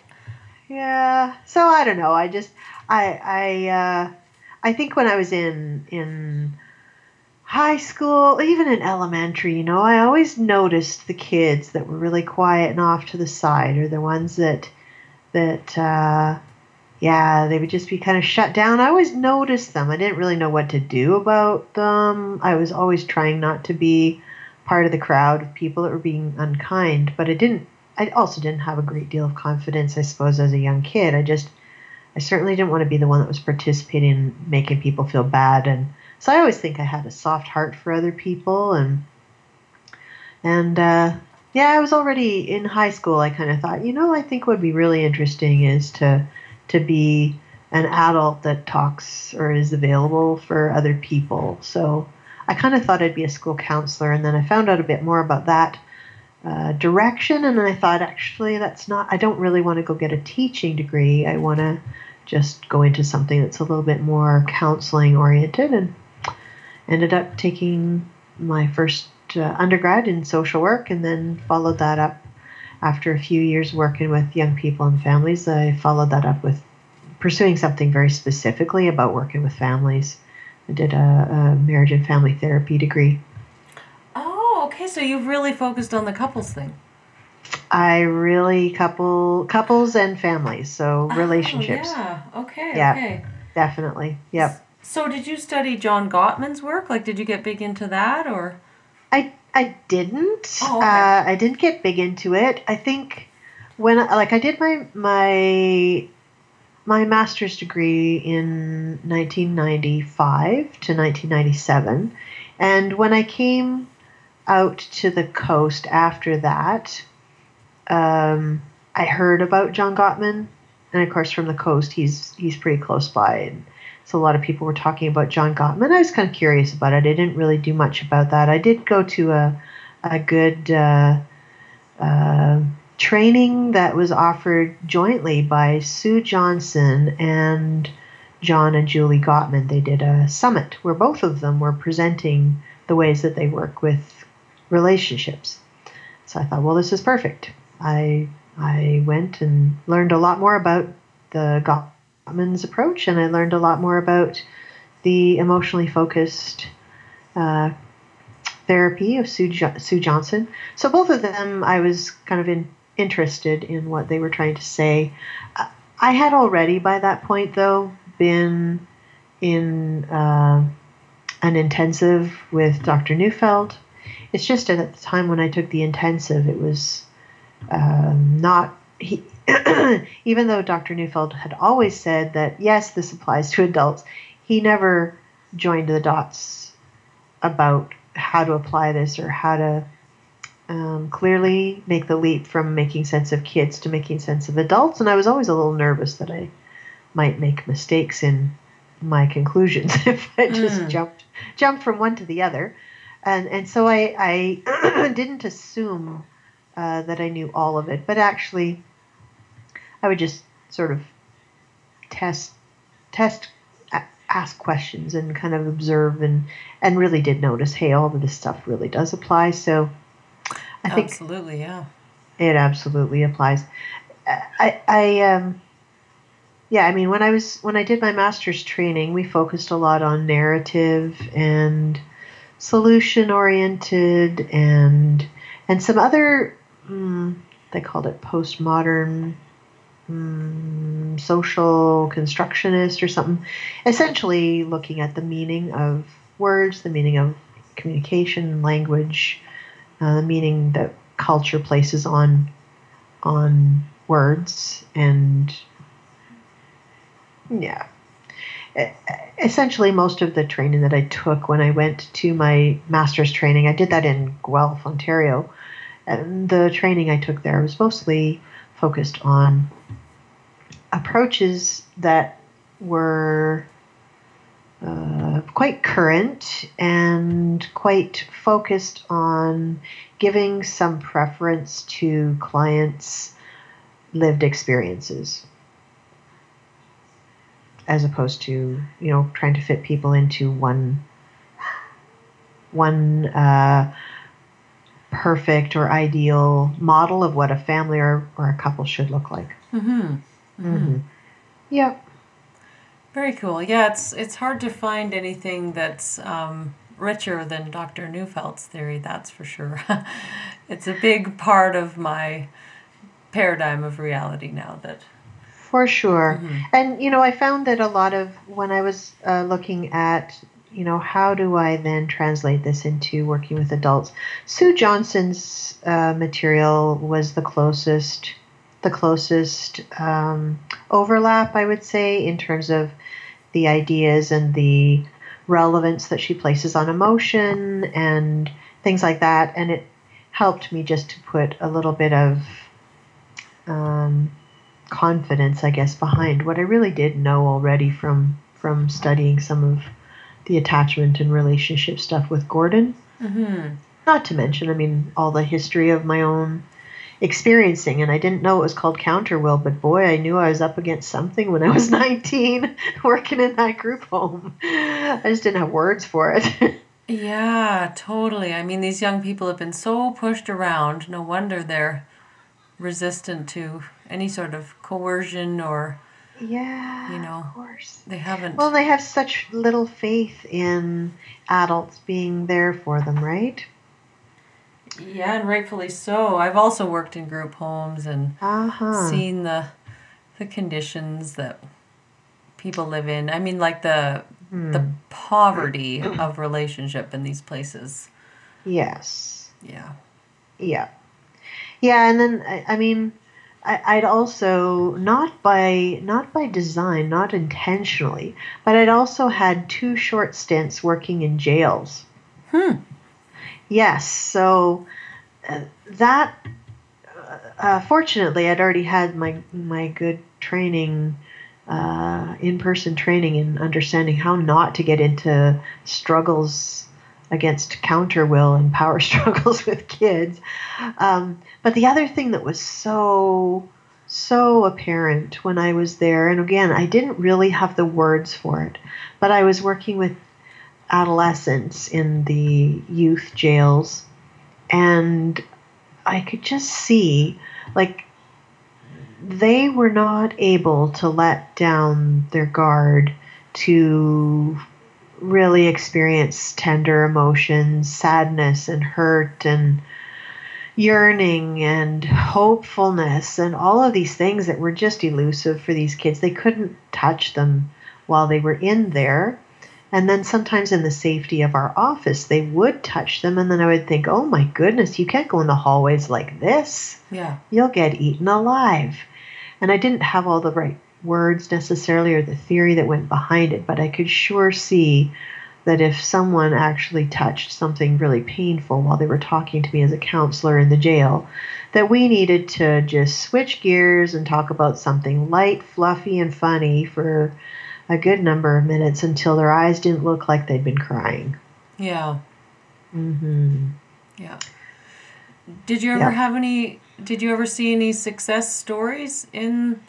Yeah. So I don't know. I just I I uh, I think when I was in in high school, even in elementary, you know, I always noticed the kids that were really quiet and off to the side, or the ones that that uh, yeah, they would just be kind of shut down. I always noticed them. I didn't really know what to do about them. I was always trying not to be part of the crowd of people that were being unkind, but I didn't I also didn't have a great deal of confidence, I suppose, as a young kid. I just, I certainly didn't want to be the one that was participating in making people feel bad. And so I always think I had a soft heart for other people. And, and, uh, yeah, I was already in high school. I kind of thought, you know, I think would be really interesting is to, to be an adult that talks or is available for other people. So I kind of thought I'd be a school counselor, and then I found out a bit more about that uh, direction, and I thought actually that's not. I don't really want to go get a teaching degree. I want to just go into something that's a little bit more counseling oriented, and ended up taking my first uh, undergrad in social work, and then followed that up after a few years working with young people and families. I followed that up with pursuing something very specifically about working with families. I did a, a marriage and family therapy degree. Oh, okay. So you've really focused on the couples thing. I really couple couples and families, so relationships. Oh, relationships. yeah. Okay. Yeah. Okay. Definitely. Yep. So did you study John Gottman's work? Like, did you get big into that, or? I I didn't. Oh, okay. uh, I didn't get big into it. I think when like I did my my my master's degree in 1995 to 1997, and when I came out to the coast after that, um, I heard about John Gottman, and of course from the coast he's he's pretty close by. And, so a lot of people were talking about John Gottman. I was kind of curious about it. I didn't really do much about that. I did go to a a good uh, uh, training that was offered jointly by Sue Johnson and John and Julie Gottman. They did a summit where both of them were presenting the ways that they work with relationships. So I thought, well, this is perfect. I I went and learned a lot more about the Gottman's approach, and I learned a lot more about the emotionally focused uh, therapy of Sue, jo- Sue Johnson. So both of them, I was kind of in, interested in what they were trying to say. I had already, by that point, though, been in uh, an intensive with Dr. Neufeld. It's just that at the time when I took the intensive, it was um, not he. even though Dr. Neufeld had always said that yes, this applies to adults, he never joined the dots about how to apply this or how to um, clearly make the leap from making sense of kids to making sense of adults. And I was always a little nervous that I might make mistakes in my conclusions if I just Mm. jumped jumped from one to the other. And and so I I didn't assume uh, that I knew all of it, but actually I would just sort of test test ask questions and kind of observe and and really did notice hey all of this stuff really does apply so i think Absolutely, yeah. it absolutely applies i i um yeah i mean when i was when i did my master's training we focused a lot on narrative and solution oriented and and some other mm, they called it postmodern mm, social constructionist or something. Essentially looking at the meaning of words the meaning of communication language uh, the meaning that culture places on on words and yeah. Essentially most of the training that i took when i went to my master's training i did that in guelph ontario and the training i took there was mostly focused on approaches that were uh, quite current and quite focused on giving some preference to clients' lived experiences as opposed to you know trying to fit people into one one uh, perfect or ideal model of what a family or, or a couple should look like Mm-hmm. Mm-hmm. yep Very cool. Yeah, it's it's hard to find anything that's um, richer than Dr. Neufeld's theory. That's for sure. it's a big part of my paradigm of reality now. That For sure. Mhm. And, you know, I found that a lot of when I was uh, looking at, you know, how do I then translate this into working with adults? Sue Johnson's uh, material was the closest, the closest um, overlap, I would say, in terms of the ideas and the relevance that she places on emotion and things like that. And it helped me just to put a little bit of um, confidence, I guess, behind what I really did know already from from studying some of the attachment and relationship stuff with Gordon. Mm-hmm. Not to mention, I mean, all the history of my own experiencing, and I didn't know it was called counter will, but boy, I knew I was up against something when I was 19 working in that group home. I just didn't have words for it. Yeah, totally. I mean, these young people have been so pushed around. No wonder they're resistant to any sort of coercion or yeah, You know. of course. they haven't. Well, they have such little faith in adults being there for them, right? Yeah, and rightfully so. I've also worked in group homes and Uh huh. seen the the conditions that people live in. I mean, like the the poverty of relationship in these places. Yes. Yeah. Yeah. Yeah, and then I, I mean, I, I'd also not by not by design, not intentionally, but I'd also had two short stints working in jails. Hmm. Yes, so uh, that uh, uh, fortunately, I'd already had my my good training, uh, in person training in understanding how not to get into struggles against counter will and power struggles with kids. Um, but the other thing that was so so apparent when I was there, and again, I didn't really have the words for it, but I was working with adolescents in the youth jails, and I could just see like they were not able to let down their guard to really experience tender emotions, sadness and hurt and yearning and hopefulness and all of these things that were just elusive for these kids. They couldn't touch them while they were in there. And then sometimes in the safety of our office, they would touch them. And then I would think, oh my goodness, you can't go in the hallways like this. Yeah. You'll get eaten alive. And I didn't have all the right words necessarily or the theory that went behind it, but I could sure see that if someone actually touched something really painful while they were talking to me as a counselor in the jail, that we needed to just switch gears and talk about something light, fluffy, and funny for a good number of minutes until their eyes didn't look like they'd been crying. Yeah. hmm Yeah. Did you ever Yeah. have any did you ever see any success stories in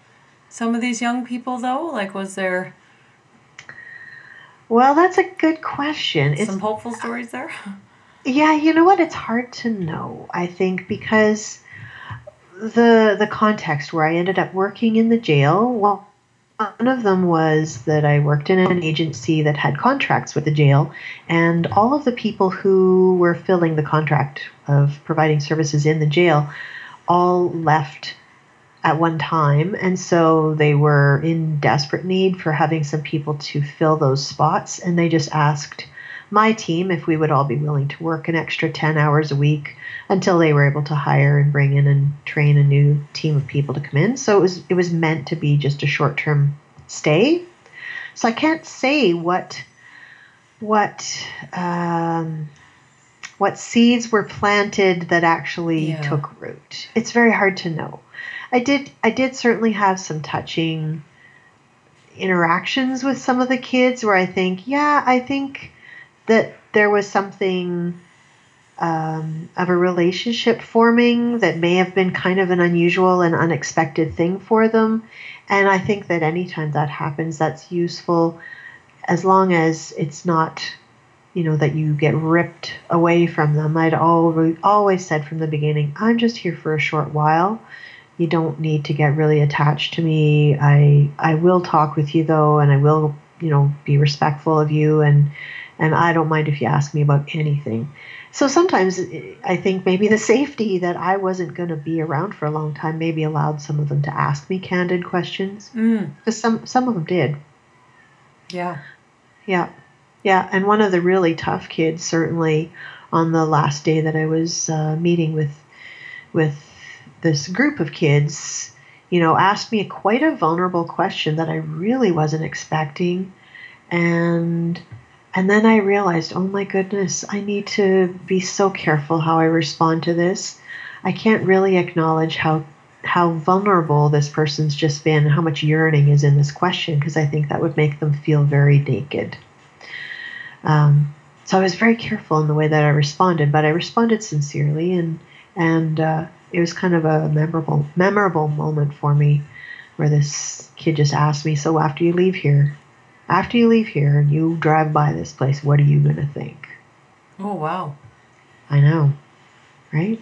some of these young people though? Like was there Well, that's a good question. It's some hopeful stories there? Yeah, you know what? It's hard to know. I think because the the context where I ended up working in the jail. Well, one of them was that I worked in an agency that had contracts with the jail, and all of the people who were filling the contract of providing services in the jail all left at one time, and so they were in desperate need for having some people to fill those spots, and they just asked my team if we would all be willing to work an extra 10 hours a week until they were able to hire and bring in and train a new team of people to come in. So it was it was meant to be just a short-term stay. So i can't say what what um, what seeds were planted that actually Yeah. took root. It's very hard to know. I did i did certainly have some touching interactions with some of the kids where i think yeah i think that there was something um, of a relationship forming that may have been kind of an unusual and unexpected thing for them. And I think that anytime that happens, that's useful as long as it's not, you know, that you get ripped away from them. I'd always, always said from the beginning, I'm just here for a short while. You don't need to get really attached to me. I I will talk with you though, and I will, you know, be respectful of you and and I don't mind if you ask me about anything. So sometimes eh, I think maybe the safety that I wasn't going to be around for a long time maybe allowed some of them to ask me candid questions Mm. because some some of them did. Yeah. Yeah, yeah. And one of the really tough kids, certainly, on the last day that I was uh, meeting with with this group of kids, you know, asked me quite a vulnerable question that I really wasn't expecting, and and then I realized, oh my goodness, I need to be so careful how I respond to this. I can't really acknowledge how how vulnerable this person's just been, how much yearning is in this question, because I think that would make them feel very naked. Um, so I was very careful in the way that I responded, but I responded sincerely, and and uh, it was kind of a memorable memorable moment for me, where this kid just asked me, "So after you leave here, after you leave here and you drive by this place, what are you gonna think?" Oh wow. I know, right?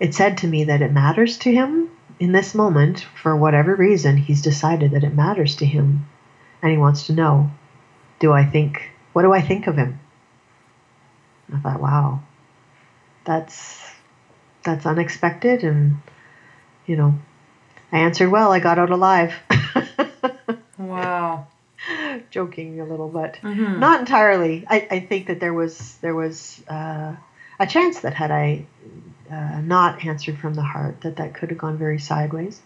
It said to me that it matters to him in this moment, for whatever reason, he's decided that it matters to him and he wants to know do I think, what do I think of him? I thought, wow, that's that's unexpected and you know i answered well i got out alive wow joking a little but mm-hmm. not entirely. I, I think that there was there was uh, a chance that had i uh, not answered from the heart that that could have gone very sideways.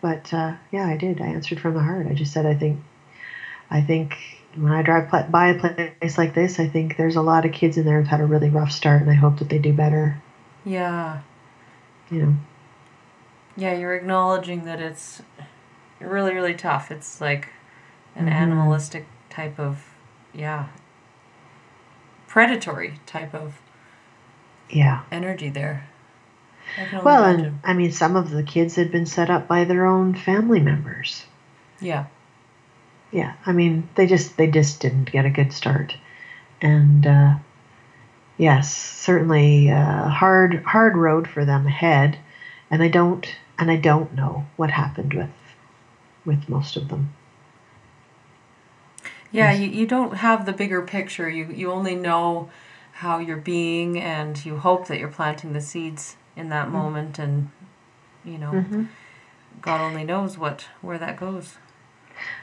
But uh, yeah i did. I answered from the heart. I just said i think i think when i drive by a place like this i think there's a lot of kids in there who've had a really rough start and i hope that they do better. Yeah. You know? Yeah you're acknowledging that it's really really tough it's like an Mhm. animalistic type of yeah predatory type of yeah energy there I can only Well, and. I mean, some of the kids had been set up by their own family members. yeah Yeah, I mean, they just they just didn't get a good start, and uh, yes, certainly uh, hard hard road for them ahead. And I don't and I don't know what happened with with most of them. Yeah, Yes. you, you don't have the bigger picture. You you only know how you're being and you hope that you're planting the seeds in that moment and you know, Mhm. God only knows what where that goes.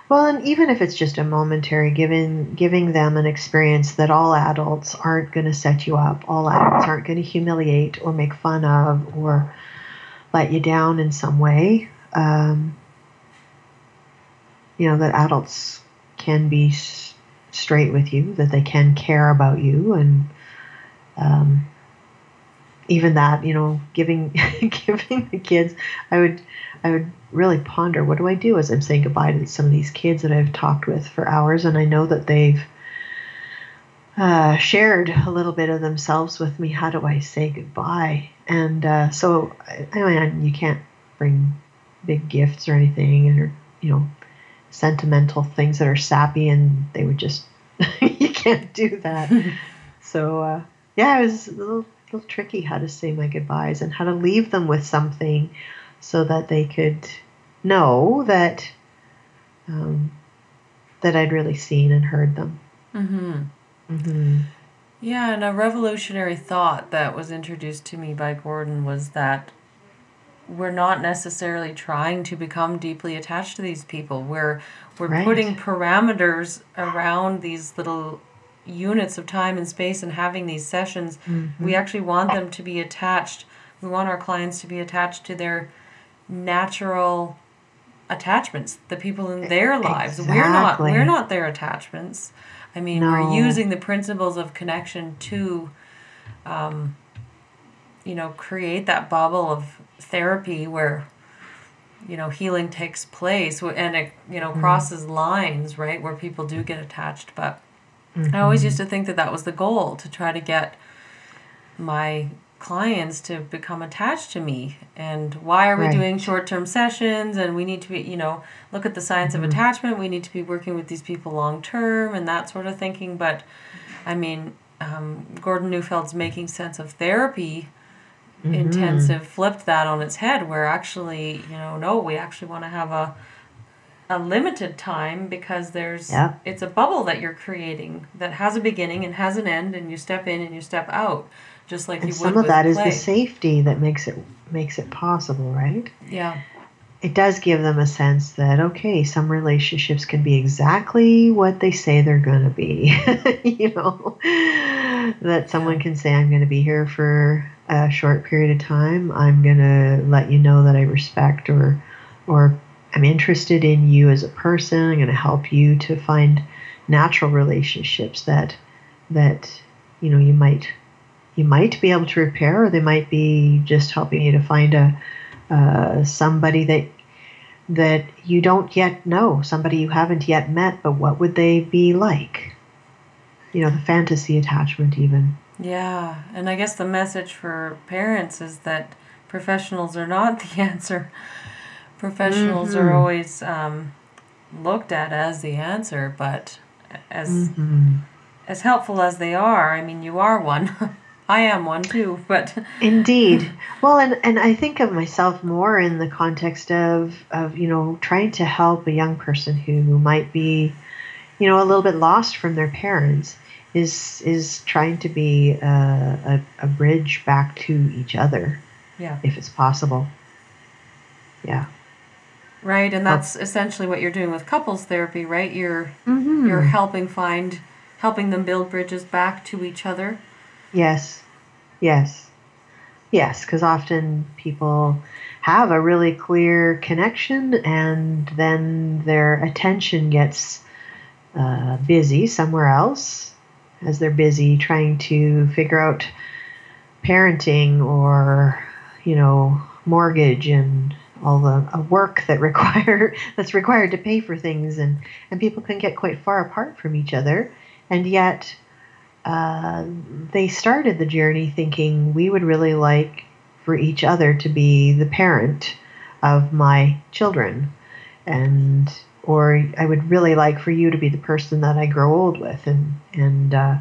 Well, and even if it's just a momentary, giving giving them an experience that all adults aren't going to set you up, all adults aren't going to humiliate or make fun of or let you down in some way. Um, you know that adults can be s- straight with you, that they can care about you, and um, even that, you know, giving giving the kids, I would I would really ponder what do I do as I'm saying goodbye to some of these kids that I've talked with for hours, and I know that they've uh, shared a little bit of themselves with me. How do I say goodbye? And uh, so, I, mean, you can't bring big gifts or anything, or you know, sentimental things that are sappy, and they would just you can't do that. so uh, yeah, it was a little, little tricky how to say my goodbyes and how to leave them with something so that they could know that um, that I'd really seen and heard them. Mhm. hmm Yeah, and a revolutionary thought that was introduced to me by Gordon was that we're not necessarily trying to become deeply attached to these people. We're we're Right. putting parameters around these little units of time and space and having these sessions. We actually want them to be attached. We want our clients to be attached to their natural attachments, the people in their lives. We're not we're not their attachments. I mean, we're using the principles of connection to, um, you know, create that bubble of therapy where, you know, healing takes place and it, you know, mm-hmm. crosses lines, right, where people do get attached. But I mm-hmm. always used to think that that was the goal to try to get my clients to become attached to me. And why are we Right. doing short-term sessions? And we need to be you know look at the science of mm-hmm. attachment. We need to be working with these people long term and that sort of thinking. But i mean um, gordon neufeld's making sense of therapy Mm-hmm. intensive flipped that on its head where actually you know no we actually want to have a a limited time because there's Yeah. it's a bubble that you're creating that has a beginning and has an end and you step in and you step out just like And some of that is the safety that makes it makes it possible, right? yeah It does give them a sense that okay, some relationships can be exactly what they say they're going to be. you know, that someone can say, "I'm going to be here for a short period of time. I'm going to let you know that I respect or, or I'm interested in you as a person. I'm going to help you to find natural relationships that, that, you know, you might." you might be able to repair, or they might be just helping you to find a uh, somebody that that you don't yet know, somebody you haven't yet met, but what would they be like? You know, the fantasy attachment, even. Yeah, and I guess the message for parents is that professionals are not the answer. Professionals are Mhm. always um, looked at as the answer, but as Mhm. as helpful as they are, I mean, you are one. I am one too, but Indeed. Well, and, and I think of myself more in the context of, of, you know, trying to help a young person who might be, you know, a little bit lost from their parents is is trying to be a, a, a bridge back to each other yeah, if it's possible. Yeah. right. And that's essentially what you're doing with couples therapy, right? You're Mm-hmm. you're helping find, helping them build bridges back to each other. Yes. Yes. Yes, because often people have a really clear connection and then their attention gets uh, busy somewhere else as they're busy trying to figure out parenting or, you know, mortgage and all the uh, work that require that's required to pay for things. And and people can get quite far apart from each other. And yet uh, they started the journey thinking we would really like for each other to be the parent of my children. And or I would really like for you to be the person that I grow old with and and uh,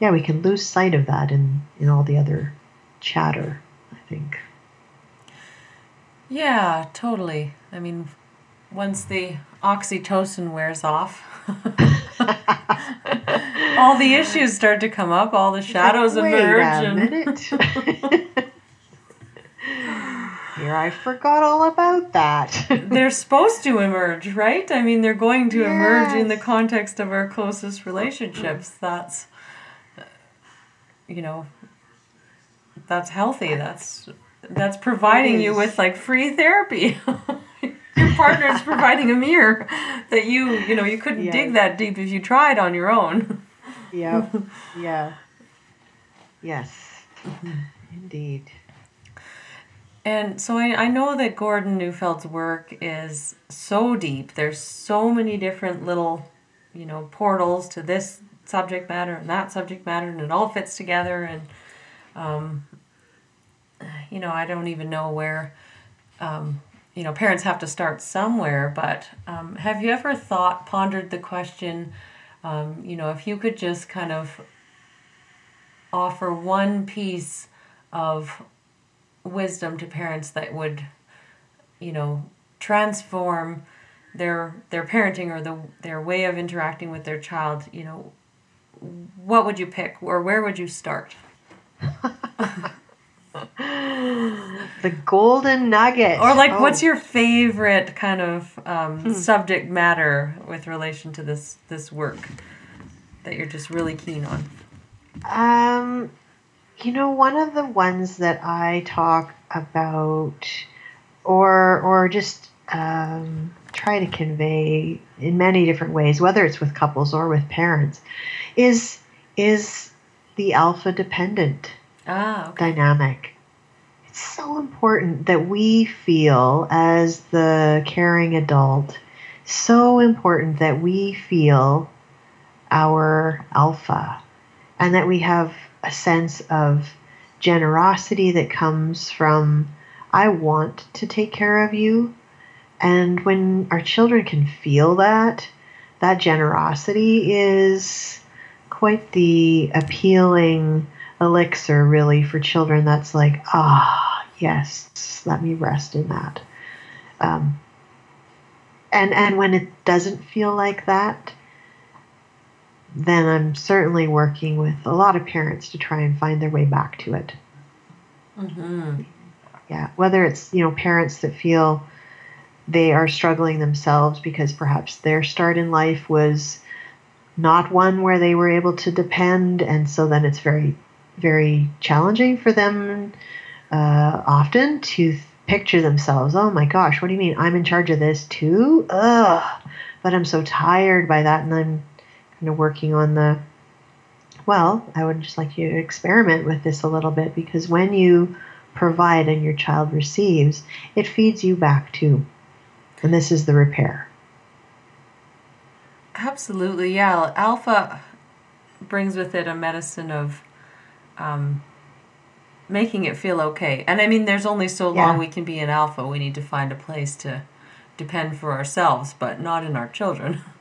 yeah we can lose sight of that in in all the other chatter I think Yeah, totally. I mean, once the oxytocin wears off, all the issues start to come up, all the shadows Wait emerge. a and minute. Here I forgot all about that. they're supposed to emerge, right? I mean, they're going to emerge in the context of our closest relationships. That's, you know, that's healthy. That's that's providing you with like free therapy. Your partner's providing a mirror that you, you know, you couldn't dig that deep if you tried on your own. yeah. Yeah. Yes. Mm-hmm. Indeed. And so I, I know that Gordon Neufeld's work is so deep. There's so many different little, you know, portals to this subject matter and that subject matter, and it all fits together. And, um, you know, I don't even know where, um, you know, parents have to start somewhere. But um, have you ever thought, pondered the question, um, you know, if you could just kind of offer one piece of wisdom to parents that would you know transform their their parenting or the their way of interacting with their child you know. What would you pick or where would you start? The golden nugget. or like Oh, what's your favorite kind of um, subject matter with relation to this this work that you're just really keen on? Um, you know, one of the ones that I talk about, or or just um, try to convey in many different ways, whether it's with couples or with parents, is is the alpha dependent ah okay dynamic. It's so important that we feel as the caring adult, so important that we feel our alpha and that we have a sense of generosity that comes from, I want to take care of you. And when our children can feel that, that generosity is quite the appealing elixir, really, for children. That's like, ah, yes, let me rest in that. Um, and and when it doesn't feel like that, then I'm certainly working with a lot of parents to try and find their way back to it. mm-hmm. Yeah, whether it's you know parents that feel they are struggling themselves because perhaps their start in life was not one where they were able to depend, and so then it's very, very challenging for them uh, often to picture themselves. Oh my gosh, what do you mean? I'm in charge of this too? Ugh, but I'm so tired by that, and I'm kind of working on the well, I would just like you to experiment with this a little bit because when you provide and your child receives, it feeds you back too. And this is the repair. Absolutely, yeah. Alpha brings with it a medicine of um, making it feel okay. And I mean, there's only so long we can be in alpha. We need to find a place to depend for ourselves, but not in our children.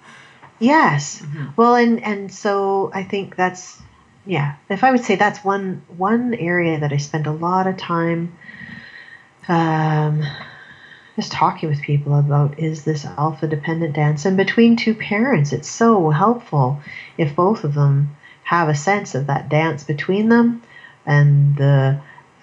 Yes. Well, and and so I think that's yeah. If I would say that's one one area that I spend a lot of time um, just talking with people about is this alpha dependent dance, and between two parents, it's so helpful if both of them have a sense of that dance between them and the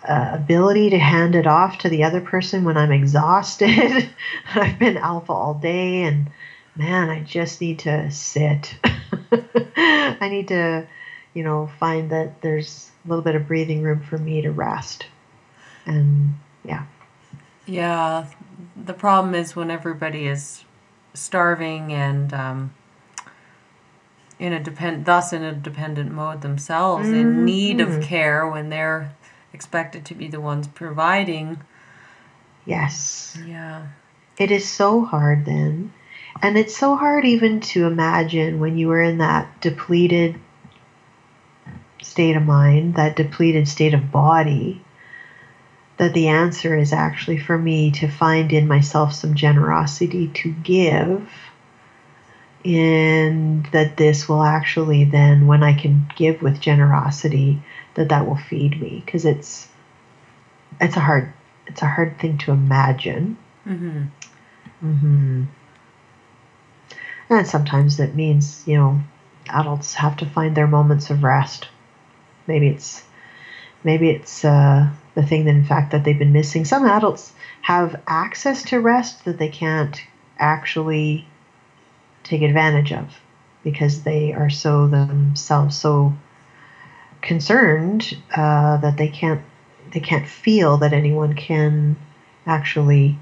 uh, ability to hand it off to the other person when I'm exhausted. I've been alpha all day and man, I just need to sit. I need to, you know, find that there's a little bit of breathing room for me to rest. And yeah, Yeah, the problem is when everybody is starving and um, in a depend, thus in a dependent mode themselves, in need of care when they're expected to be the ones providing. yes, Yeah, it is so hard then. And it's so hard even to imagine when you were in that depleted state of mind, that depleted state of body, that the answer is actually for me to find in myself some generosity to give. And that this will actually then, when I can give with generosity, that that will feed me because it's it's a hard it's a hard thing to imagine. hmm hmm And sometimes that means, you know, adults have to find their moments of rest. Maybe it's maybe it's uh, the thing that in fact that they've been missing. Some adults have access to rest that they can't actually take advantage of because they are so themselves so concerned uh, that they can't they can't feel that anyone can actually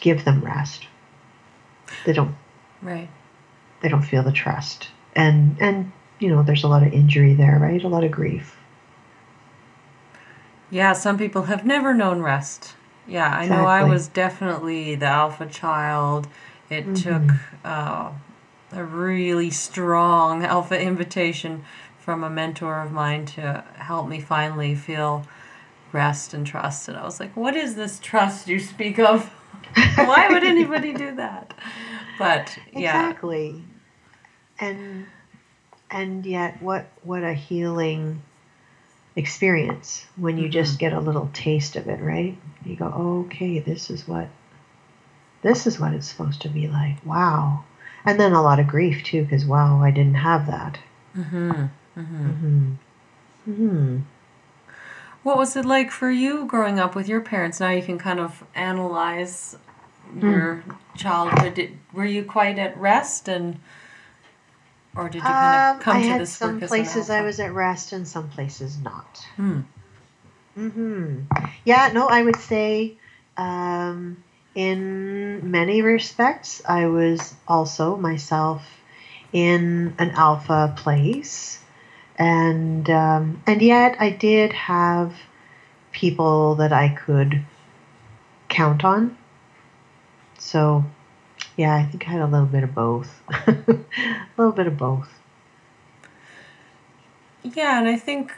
give them rest. They don't right. they don't feel the trust. And and you know, there's a lot of injury there, right? A lot of grief. Yeah, some people have never known rest. Yeah, I know I was definitely the alpha child. It took uh, a really strong alpha invitation from a mentor of mine to help me finally feel rest and trust. And I was like, what is this trust you speak of? Why would anybody do that? But yeah, Exactly. And and yet what what a healing experience when you just get a little taste of it, right? You go, okay, this is what this is what it's supposed to be like. Wow. And then a lot of grief too, because wow, I didn't have that. hmm Mm-hmm. Mm-hmm. What was it like for you growing up with your parents? Now you can kind of analyze your childhood. Did, were you quite at rest, and or did you kind Um, of come I to had this some work as an places I was at rest and some places not. Hmm. hmm Yeah, no, I would say um, in many respects, I was also myself in an alpha place. And um, and yet I did have people that I could count on. So yeah, I think I had a little bit of both. a little bit of both. Yeah, and I think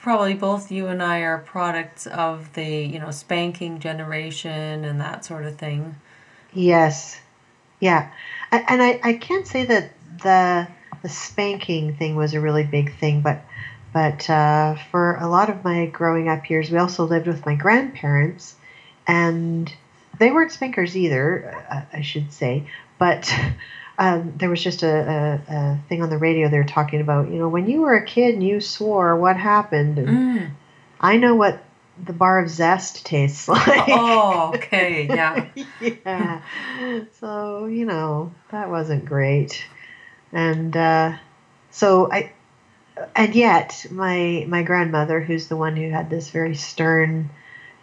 probably both you and I are products of the you know spanking generation and that sort of thing. Yes. Yeah. And I, I can't say that the the spanking thing was a really big thing, but but uh, for a lot of my growing up years, we also lived with my grandparents, and they weren't spankers either, uh, I should say. But um, there was just a, a, a thing on the radio they were talking about, you know, when you were a kid and you swore, what happened? Mm. I know what the bar of zest tastes like. Oh, okay, yeah. yeah. So, you know, that wasn't great. And uh, so I and yet my my grandmother who's the one who had this very stern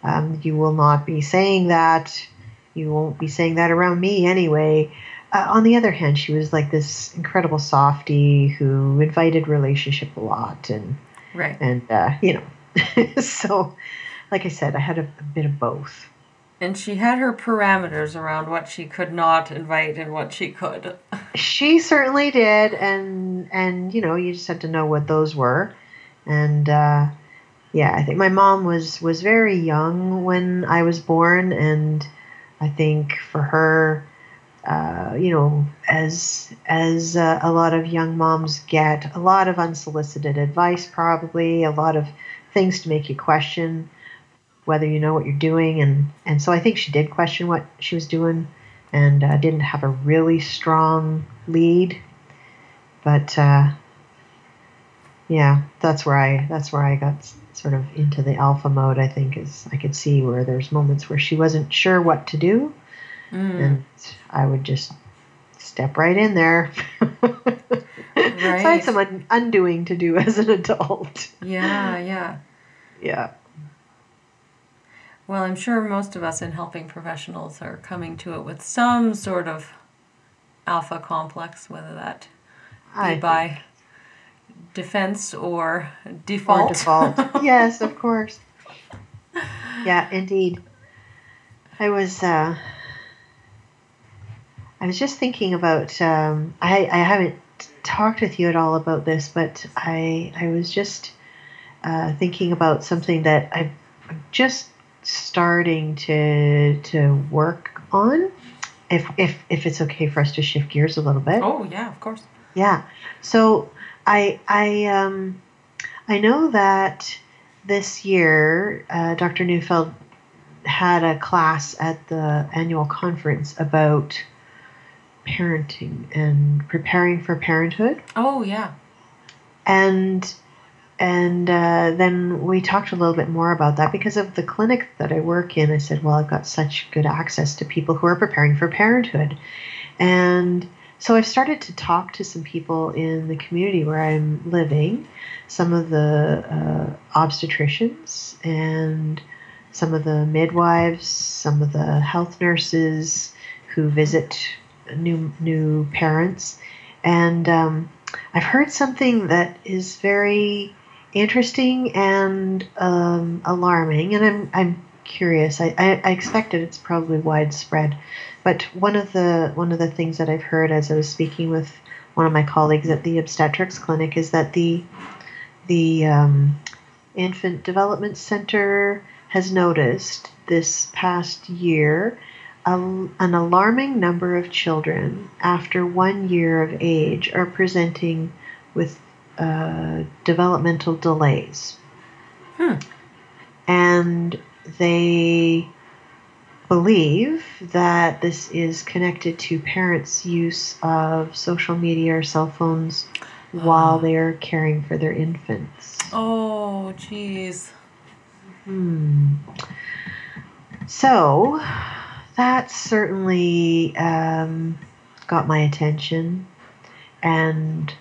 um, you will not be saying that you won't be saying that around me anyway uh, on the other hand, she was like this incredible softie who invited relationship a lot, and Right. and uh, you know, so like I said, I had a, a bit of both. And she had her parameters around what she could not invite and what she could. She certainly did, and and you know, you just had to know what those were, and uh, yeah, I think my mom was was very young when I was born, and I think for her, uh, you know, as as uh, a lot of young moms get, a lot of unsolicited advice, probably a lot of things to make you question whether you know what you're doing, and and so I think she did question what she was doing, and uh, didn't have a really strong lead, but uh, yeah, that's where I that's where I got sort of into the alpha mode. I think is I could see where there's moments where she wasn't sure what to do, Mm. and I would just step right in there. So I Right. had some un- undoing to do as an adult. Yeah, yeah. Yeah. Well, I'm sure most of us in helping professionals are coming to it with some sort of alpha complex, whether that be I by defense or or default. default. yes, of course. Yeah, indeed. I was uh, I was just thinking about um, I I haven't talked with you at all about this, but I I was just uh, thinking about something that I'm just starting to to work on. If if if it's okay for us to shift gears a little bit. oh, yeah, of course. Yeah. So I I um I know that this year uh, Dr. Neufeld had a class at the annual conference about parenting and preparing for parenthood Oh, yeah. and and uh, then we talked a little bit more about that because of the clinic that I work in. I said, well, I've got such good access to people who are preparing for parenthood, and so I've started to talk to some people in the community where I'm living, some of the uh, obstetricians and some of the midwives, some of the health nurses who visit new new parents, and um, I've heard something that is very interesting and um, alarming, and I'm I'm curious. I, I, I expected it's probably widespread, but one of the one of the things that I've heard as I was speaking with one of my colleagues at the obstetrics clinic is that the the um, infant development center has noticed this past year a, an alarming number of children after one year of age are presenting with uh, developmental delays. Hmm. And they believe that this is connected to parents' use of social media or cell phones while they are caring for their infants. Oh, jeez. Hmm. So that certainly um, got my attention, and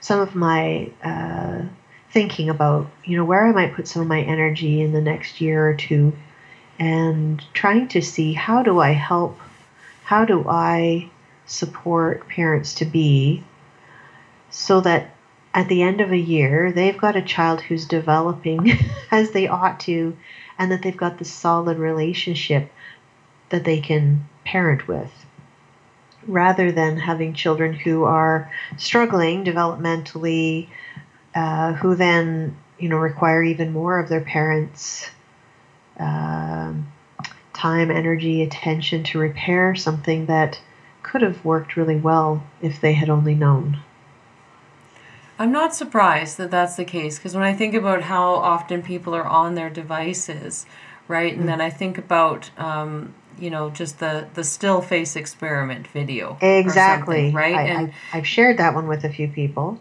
some of my uh, thinking about you know where I might put some of my energy in the next year or two, and trying to see how do I help, how do I support parents to be, so that at the end of a year, they've got a child who's developing as they ought to, and that they've got this solid relationship that they can parent with. Rather than having children who are struggling developmentally, uh, who then you know require even more of their parents' um, time, energy, attention to repair something that could have worked really well if they had only known. I'm not surprised that that's the case because when I think about how often people are on their devices, right, and then I think about, um, you know, just the the still face experiment video, Exactly. right, I, and I, I've shared that one with a few people.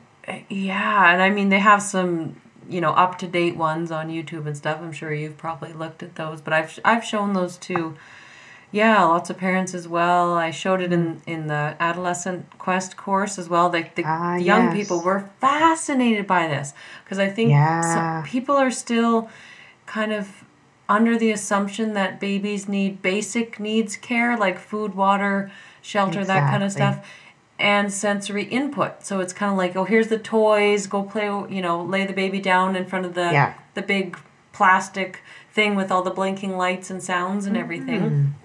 yeah, and I mean they have some, you know, up to date ones on YouTube and stuff. I'm sure you've probably looked at those, but I've I've shown those too. Yeah, lots of parents as well. I showed it in in the adolescent quest course as well. Like the, Ah, the young yes. people were fascinated by this because I think Yeah. some people are still kind of under the assumption that babies need basic needs care like food, water, shelter, that kind of stuff. And sensory input. So it's kind of like, oh, here's the toys. Go play. You know, lay the baby down in front of the Yeah. the big plastic thing with all the blinking lights and sounds and everything.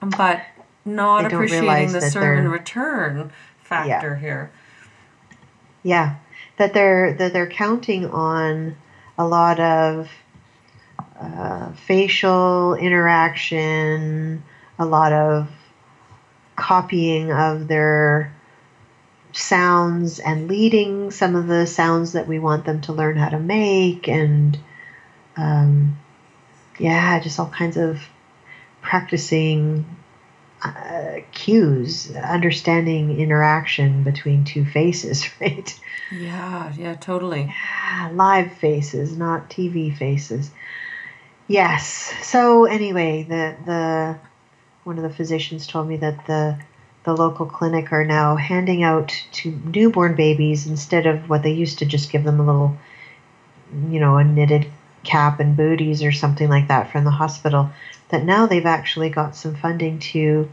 But not appreciating the serve and return factor here. Yeah, that they're that they're counting on a lot of uh, facial interaction, a lot of copying of their sounds and leading some of the sounds that we want them to learn how to make, and um, yeah, just all kinds of practicing uh, cues, understanding interaction between two faces, right? Yeah, yeah, totally. Ah, live faces, not TV faces. Yes. So anyway, the the one of the physicians told me that the the local clinic are now handing out to newborn babies instead of what they used to just give them a little, you know, a knitted cap and booties or something like that from the hospital. That now they've actually got some funding to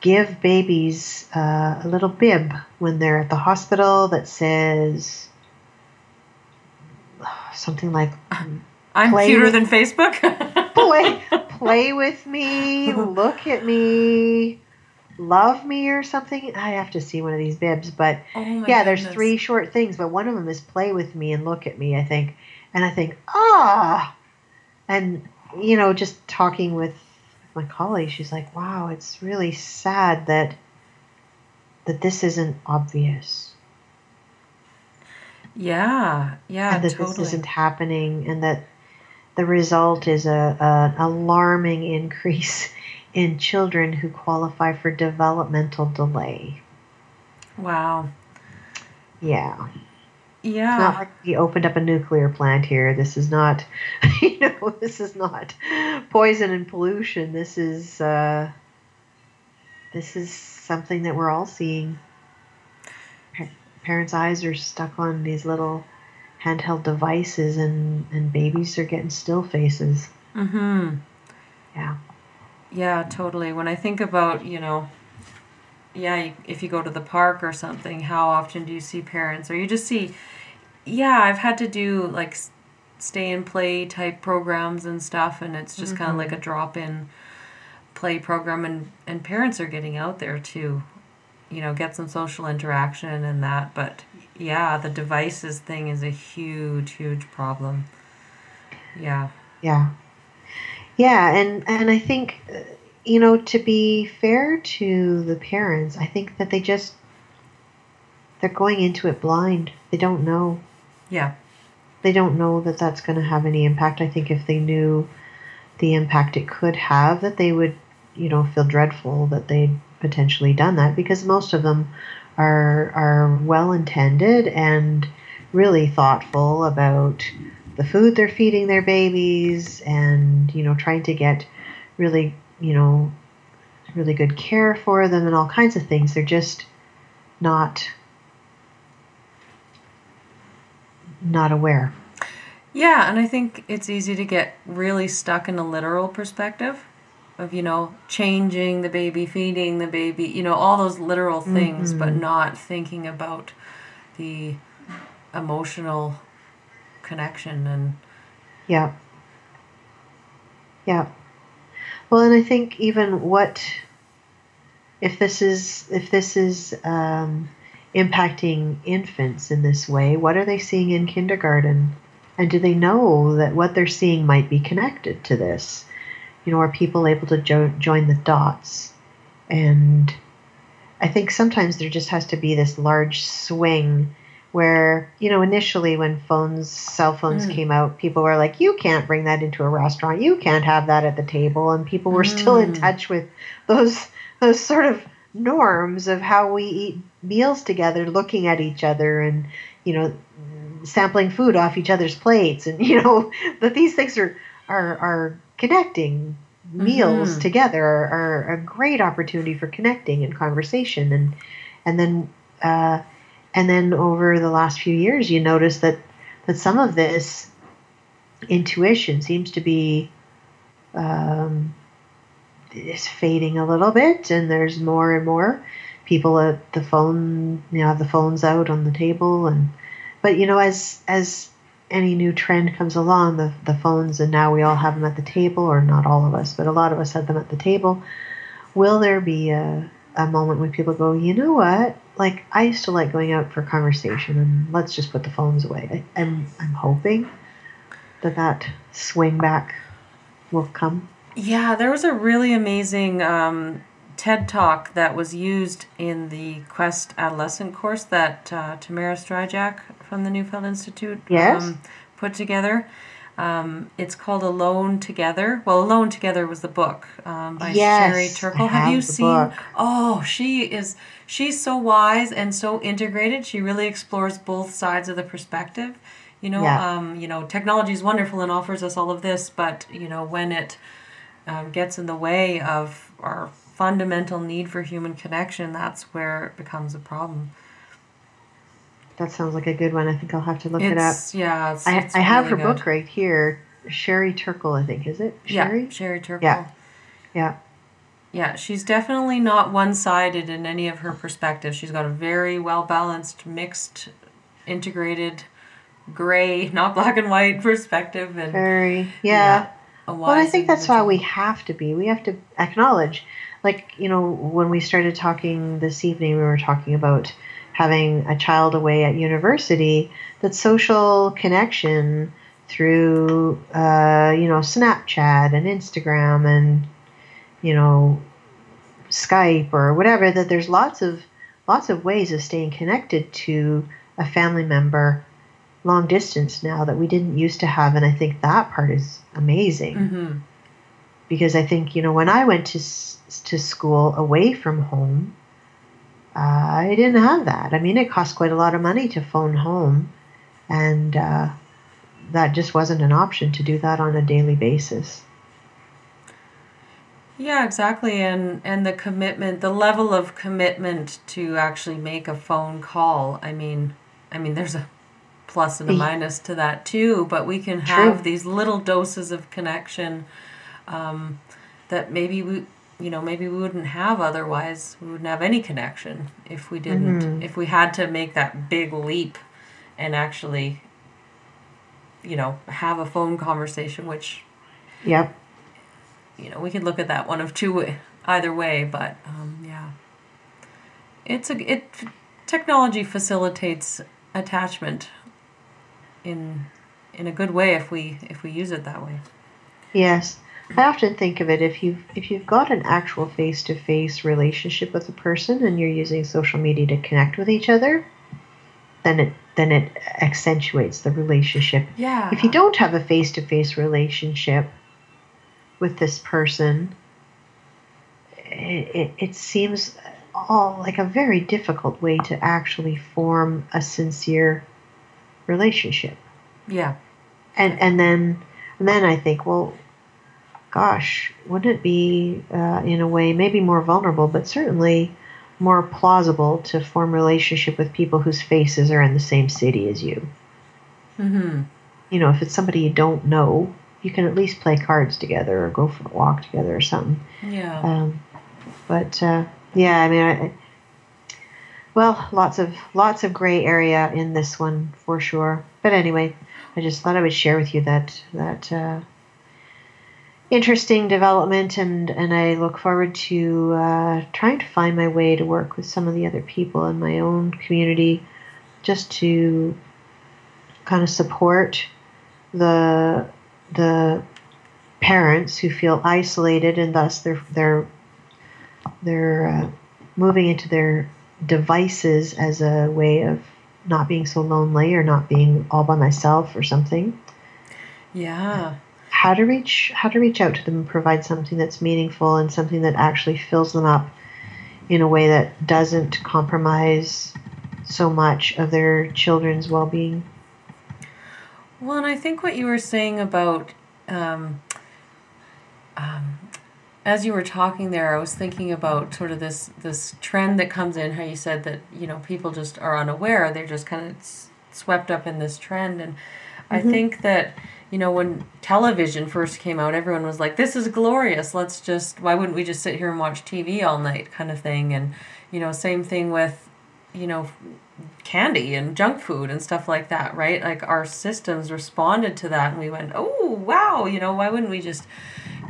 give babies uh, a little bib when they're at the hospital that says something like I'm cuter with- than Facebook. play play with me look at me love me or something i have to see one of these bibs but oh yeah there's three short things but one of them is play with me and look at me i think. And i think ah! And you know just talking with my colleague she's like wow it's really sad that that this isn't obvious. Yeah, yeah, and that totally. this isn't happening and that the result is a, an alarming increase in children who qualify for developmental delay. wow. Yeah. Yeah. It's not like we opened up a nuclear plant here. This is not, you know, this is not poison and pollution. This is, uh, this is something that we're all seeing. Pa- Parents' eyes are stuck on these little handheld devices, and, and babies are getting still faces. mm-hmm. Yeah. Yeah, totally. When I think about, you know, yeah, if you go to the park or something, how often do you see parents? Or you just see, yeah, I've had to do like stay and play type programs and stuff, and it's just kind of like mm-hmm. a drop in play program, and, and parents are getting out there to, you know, get some social interaction and that. But yeah, the devices thing is a huge, huge problem. Yeah. Yeah. Yeah, and and I think you know to be fair to the parents, I think that they just they're going into it blind. They don't know. Yeah. They don't know that that's going to have any impact. I think if they knew the impact it could have, that they would, you know, feel dreadful that they'd potentially done that because most of them are are well intended and really thoughtful about the food they're feeding their babies and you know trying to get really you know really good care for them and all kinds of things. They're just not not aware. Yeah, and I think it's easy to get really stuck in a literal perspective of, you know, changing the baby, feeding the baby, you know, all those literal things, but mm-hmm. not thinking about the emotional connection and Yeah. Yeah. Well, and I think even what if this is if this is um, impacting infants in this way, what are they seeing in kindergarten? And do they know that what they're seeing might be connected to this? You know, are people able to jo- join the dots? And I think sometimes there just has to be this large swing where, you know, initially when phones, cell phones Mm. came out, people were like, you can't bring that into a restaurant. You can't have that at the table. And people were still in Mm. touch with those, those sort of norms of how we eat meals together, looking at each other and, you know, sampling food off each other's plates. And, you know, that these things are, are, are connecting meals Mhm. together are, are a great opportunity for connecting and conversation and and then uh, and then over the last few years you notice that that some of this intuition seems to be um, is fading a little bit, and there's more and more people at the phone, you know, have the phones out on the table, and but you know, as as any new trend comes along, the the phones, and now we all have them at the table, or not all of us, but a lot of us have them at the table. Will there be a a moment when people go, you know what? Like I used to like going out for conversation, and let's just put the phones away. I, I'm I'm hoping that that swing back will come. Yeah, there was a really amazing um, TED talk that was used in the Quest Adolescent course that uh, Tamara Strijack from the Neufeld Institute Yes. um, put together. Um, it's called Alone Together. Well, Alone Together was the book um, by Yes, Sherry Turkle. Have, have you seen? book. Oh, she is. She's so wise and so integrated. She really explores both sides of the perspective. You know, Yeah. um, you know, technology is wonderful and offers us all of this, but you know, when it um, gets in the way of our fundamental need for human connection, that's where it becomes a problem. That sounds like a good one. I think I'll have to look it up. Yeah, it's, I, it's I have her good. book right here. Sherry Turkle, I think, is it? Sherry? Yeah, Sherry Turkle. Yeah. Yeah. Yeah, she's definitely not one sided in any of her perspectives. She's got a very well balanced, mixed, integrated, gray, not black and white perspective. And Very. Yeah. a Well, I think that's why we have to be. We have to acknowledge, like, you know, when we started talking this evening, we were talking about having a child away at university, that social connection through, uh, you know, Snapchat and Instagram and, you know, Skype or whatever, that there's lots of lots of ways of staying connected to a family member long distance now that we didn't used to have and i think that part is amazing Mhm. because i think you know when i went to to school away from home uh, i didn't have that i mean it cost quite a lot of money to phone home and uh, that just wasn't an option to do that on a daily basis Yeah, exactly. And and the commitment, the level of commitment to actually make a phone call. I mean, I mean there's a plus and a minus to that too, but we can True. have these little doses of connection um, that maybe we you know, maybe we wouldn't have otherwise. We wouldn't have any connection if we didn't Mhm. if we had to make that big leap and actually you know, have a phone conversation which yep you know, we could look at that one of two either way, but um, yeah, it's a it technology facilitates attachment in in a good way if we if we use it that way. Yes, I often think of it if you've if you've got an actual face to face relationship with a person and you're using social media to connect with each other, then it then it accentuates the relationship. Yeah. If you don't have a face to face relationship with this person, it, it, it seems all like a very difficult way to actually form a sincere relationship Yeah. and and then and then I think, well, gosh, wouldn't it be uh, in a way maybe more vulnerable, but certainly more plausible to form relationship with people whose faces are in the same city as you? Mm-hmm. You know, if it's somebody you don't know, you can at least play cards together or go for a walk together or something. Yeah. Um, but uh, yeah, I mean, I, well, lots of lots of gray area in this one for sure. But anyway, I just thought I would share with you that that uh, interesting development, and and I look forward to uh, trying to find my way to work with some of the other people in my own community, just to kind of support the the parents who feel isolated and thus they're they're they're uh, moving into their devices as a way of not being so lonely or not being all by myself or something yeah. How to reach how to reach out to them and provide something that's meaningful and something that actually fills them up in a way that doesn't compromise so much of their children's well-being. Well, and I think what you were saying about, um, um, as you were talking there, I was thinking about sort of this this trend that comes in. How you said that you know people just are unaware; they're just kind of s- swept up in this trend, and I think that you know, when television first came out, everyone was like, "This is glorious. Let's just why wouldn't we just sit here and watch TV all night?" kind of thing. And you know, same thing with you know candy and junk food and stuff like that, right? Like our systems responded to that, and we went, "Oh wow, you know, why wouldn't we just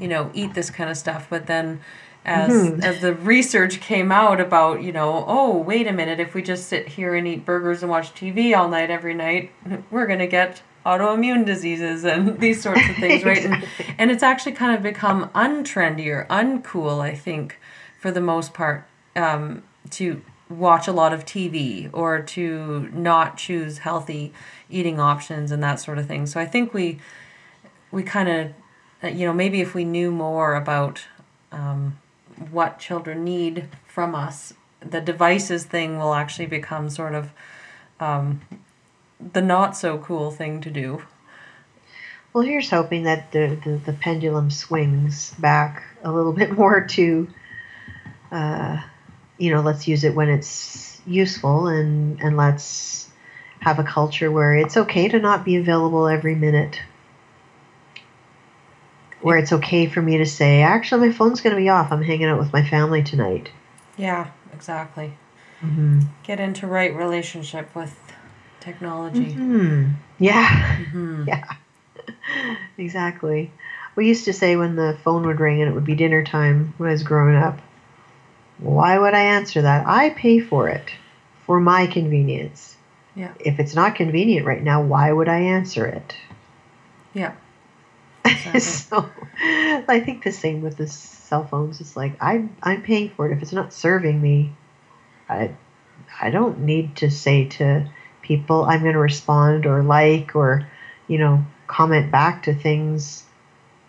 you know eat this kind of stuff?" But then as Mhm. as the research came out about you know oh wait a minute if we just sit here and eat burgers and watch TV all night every night we're gonna get autoimmune diseases and these sorts of things right? And, and it's actually kind of become untrendy or uncool I think for the most part um, to watch a lot of TV or to not choose healthy eating options and that sort of thing. So I think we we kind of you know maybe if we knew more about um, what children need from us, the devices thing will actually become sort of um, the not so cool thing to do. Well, here's hoping that the, the, the pendulum swings back a little bit more to, uh, you know, let's use it when it's useful and, and let's have a culture where it's okay to not be available every minute. Where it's okay for me to say, actually, my phone's going to be off. I'm hanging out with my family tonight. Yeah, exactly. Mm-hmm. Get into right relationship with technology. Hmm. Yeah. hmm Yeah. exactly. We used to say when the phone would ring and it would be dinner time when I was growing up, why would I answer that? I pay for it for my convenience. Yeah. If it's not convenient right now, why would I answer it? Yeah. Exactly. so I think the same with the cell phones. It's like I'm I'm paying for it. If it's not serving me, I I don't need to say to people I'm going to respond or like or you know comment back to things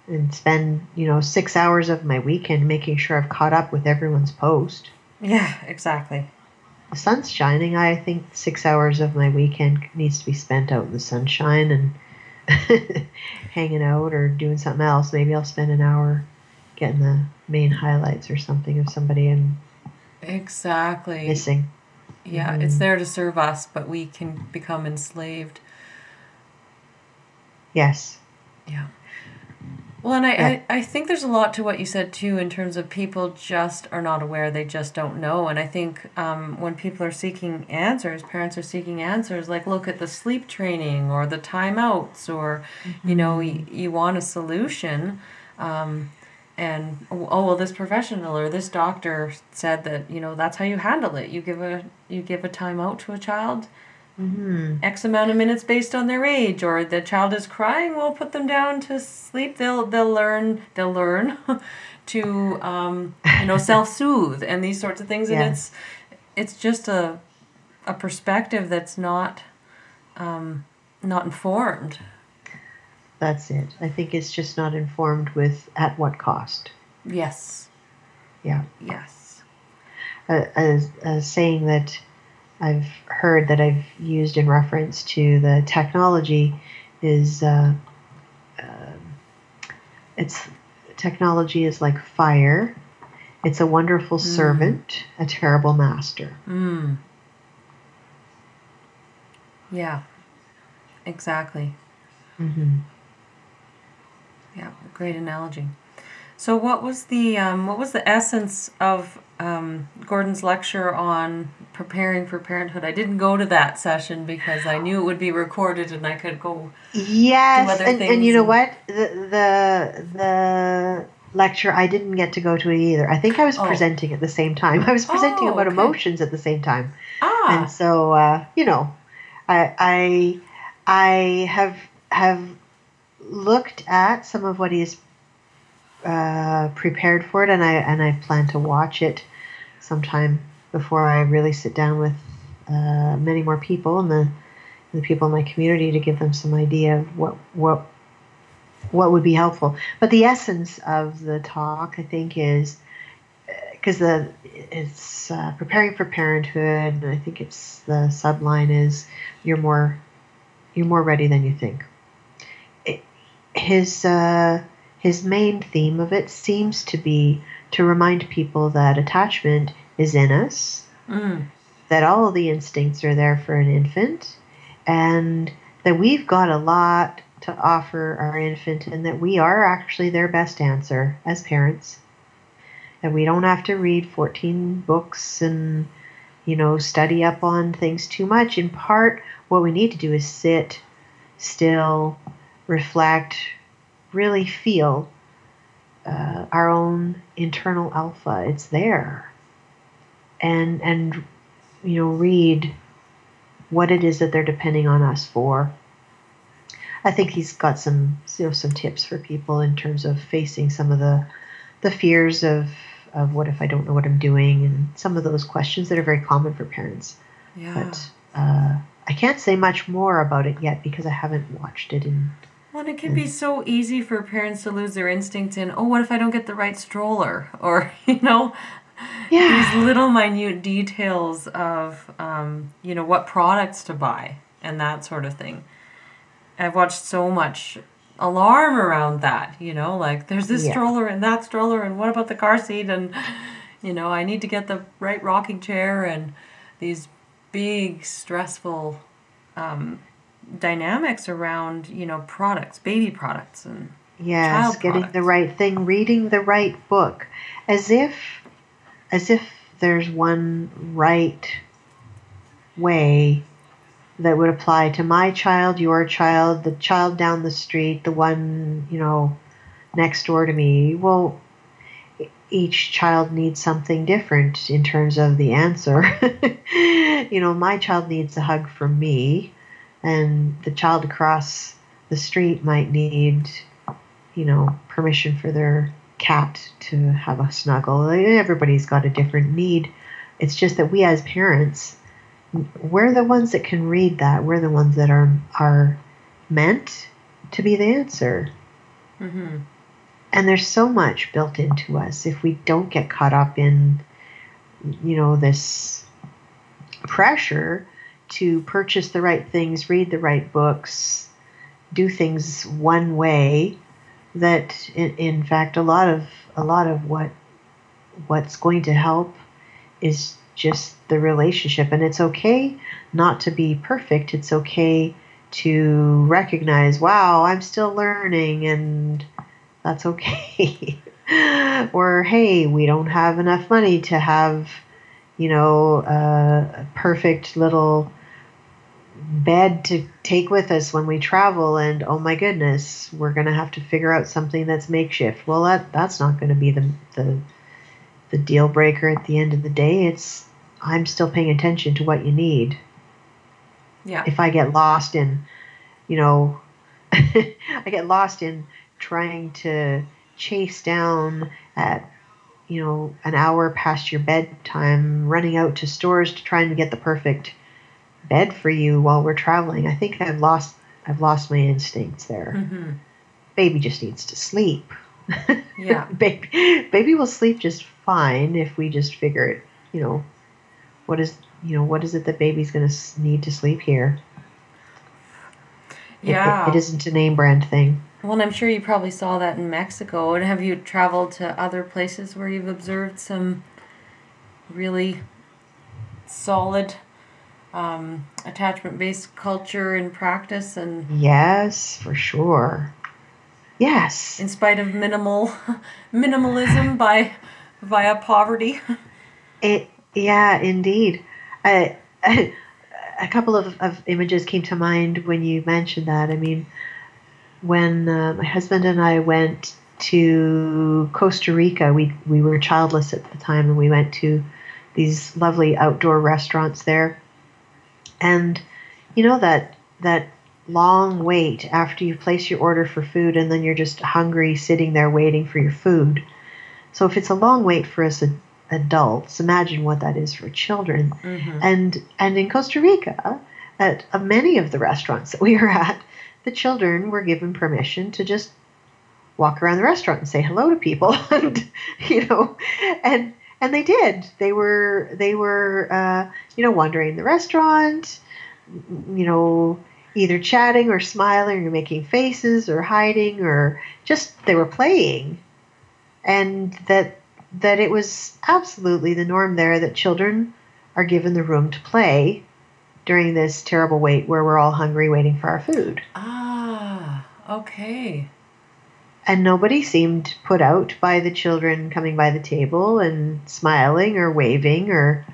and spend you know six hours of my weekend making sure I've caught up with everyone's post. yeah, exactly. The sun's shining. I think six hours of my weekend needs to be spent out in the sunshine and hanging out or doing something else. Maybe I'll spend an hour getting the main highlights or something of somebody I'm Exactly. missing. Yeah, Mhm. it's there to serve us, but we can become enslaved. Yes. Yeah. Well, and I, Yeah. I, I think there's a lot to what you said too in terms of people just are not aware, they just don't know. And I think um, when people are seeking answers, parents are seeking answers, like look at the sleep training or the timeouts, or, you know, you, you want a solution. Um, and oh well this professional or this doctor said that you know that's how you handle it you give a you give a timeout to a child hmm X amount of minutes based on their age, or the child is crying, we'll put them down to sleep. They'll they'll learn they'll learn to um, you know self soothe and these sorts of things. And it's it's just a a perspective that's not um, not informed. That's it. I think it's just not informed with at what cost. Yes. Yeah. Yes. A, a, a saying that I've heard that I've used in reference to the technology is uh, um it's technology is like fire. It's a wonderful servant, a terrible master. Mm. Yeah. Exactly. hmm Yeah, great analogy. So, what was the um, what was the essence of um, Gordon's lecture on preparing for parenthood? I didn't go to that session because I knew it would be recorded and I could go. Yes, other and, and you know what? The, the the lecture I didn't get to go to it either. I think I was Oh. presenting at the same time. I was presenting Oh, about okay. emotions at the same time. Ah, and so uh, you know I, I I have have looked at some of what he's uh, prepared for it, and I and I plan to watch it sometime before I really sit down with uh, many more people and the the people in my community to give them some idea of what what what would be helpful. But the essence of the talk, I think, is because the it's uh, preparing for parenthood, and I think it's the subline is you're more you're more ready than you think. His uh, his main theme of it seems to be to remind people that attachment is in us, mm, that all of the instincts are there for an infant, and that we've got a lot to offer our infant and that we are actually their best answer as parents. That we don't have to read 14 books and, you know, study up on things too much. In part, what we need to do is sit still, reflect, really feel uh, our own internal alpha. It's there. And, and, you know, read what it is that they're depending on us for. I think he's got some you know some tips for people in terms of facing some of the the fears of of what if I don't know what I'm doing and some of those questions that are very common for parents. Yeah. But uh, I can't say much more about it yet because I haven't watched it in. Well, and it can be so easy for parents to lose their instinct in, oh, what if I don't get the right stroller? Or, you know, Yeah. these little minute details of, um, you know, what products to buy and that sort of thing. I've watched so much alarm around that, you know, like there's this Yeah. stroller and that stroller, and what about the car seat? And, you know, I need to get the right rocking chair and these big, stressful um, dynamics around, you know, products, baby products. And Yes, getting products. the right thing, reading the right book, as if, as if there's one right way that would apply to my child, your child, the child down the street, the one you know next door to me. Well, each child needs something different in terms of the answer. you know, my child needs a hug from me, and the child across the street might need you know, permission for their cat to have a snuggle. Everybody's got a different need. It's just that we as parents, we're the ones that can read that. We're the ones that are are meant to be the answer. hmm And there's so much built into us if we don't get caught up in, you know, this pressure to purchase the right things, read the right books, do things one way. That in, in fact, a lot of a lot of what what's going to help is just the relationship, and it's okay not to be perfect. It's okay to recognize, wow, I'm still learning, and that's okay. or hey, we don't have enough money to have, you know, a perfect little bed to take with us when we travel and oh my goodness we're going to have to figure out something that's makeshift. Well that that's not going to be the the the deal breaker at the end of the day. It's i'm still paying attention to what you need. Yeah. if I get lost in, you know, I get lost in trying to chase down at, you know, an hour past your bedtime, running out to stores to try and get the perfect bed for you while we're traveling. I think I've lost I've lost my instincts there. hmm Baby just needs to sleep. Yeah. baby, baby will sleep just fine if we just figure it. You know, what is you know what is it that baby's going to need to sleep here? It- it- Yeah. it isn't a name brand thing. Well, and I'm sure you probably saw that in Mexico. And have you traveled to other places where you've observed some really solid um, attachment based culture and practice, and Yes, for sure. Yes. in spite of minimal minimalism by via poverty? It, yeah, indeed. I, I, a couple of, of images came to mind when you mentioned that. I mean, when uh, my husband and I went to Costa Rica, we, we were childless at the time, and we went to these lovely outdoor restaurants there. And you know that that long wait after you place your order for food, and then you're just hungry, sitting there waiting for your food. So if it's a long wait for us ad- adults, imagine what that is for children. Mm-hmm. And and in Costa Rica, at uh, many of the restaurants that we were at, the children were given permission to just walk around the restaurant and say hello to people, and you know, and and they did. They were they were uh, you know wandering the restaurant, you know, either chatting or smiling or making faces or hiding or just they were playing, and that that it was absolutely the norm there that children are given the room to play during this terrible wait where we're all hungry waiting for our food. Ah, Okay. And nobody seemed put out by the children coming by the table and smiling or waving or,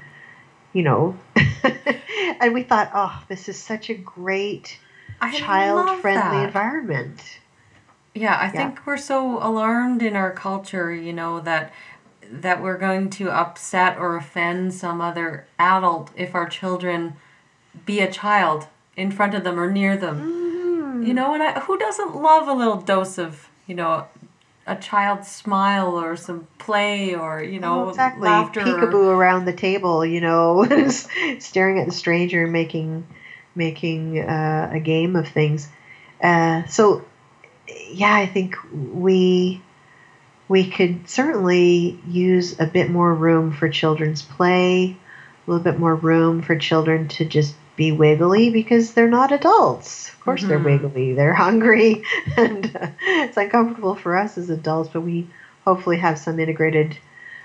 you know. and we thought, oh, this is such a great child friendly environment. Yeah, I Yeah. think we're so alarmed in our culture, you know, that that we're going to upset or offend some other adult if our children be a child in front of them or near them. Mm-hmm. You know, and I, who doesn't love a little dose of, you know, a child's smile or some play or, you know, Oh, exactly. laughter. or- Peekaboo around the table, you know, staring at the stranger and making making uh, a game of things. Uh, so, yeah, I think we we could certainly use a bit more room for children's play, a little bit more room for children to just be wiggly because they're not adults. Of course, they're Mhm. wiggly. They're hungry, and uh, it's uncomfortable for us as adults. But we hopefully have some integrated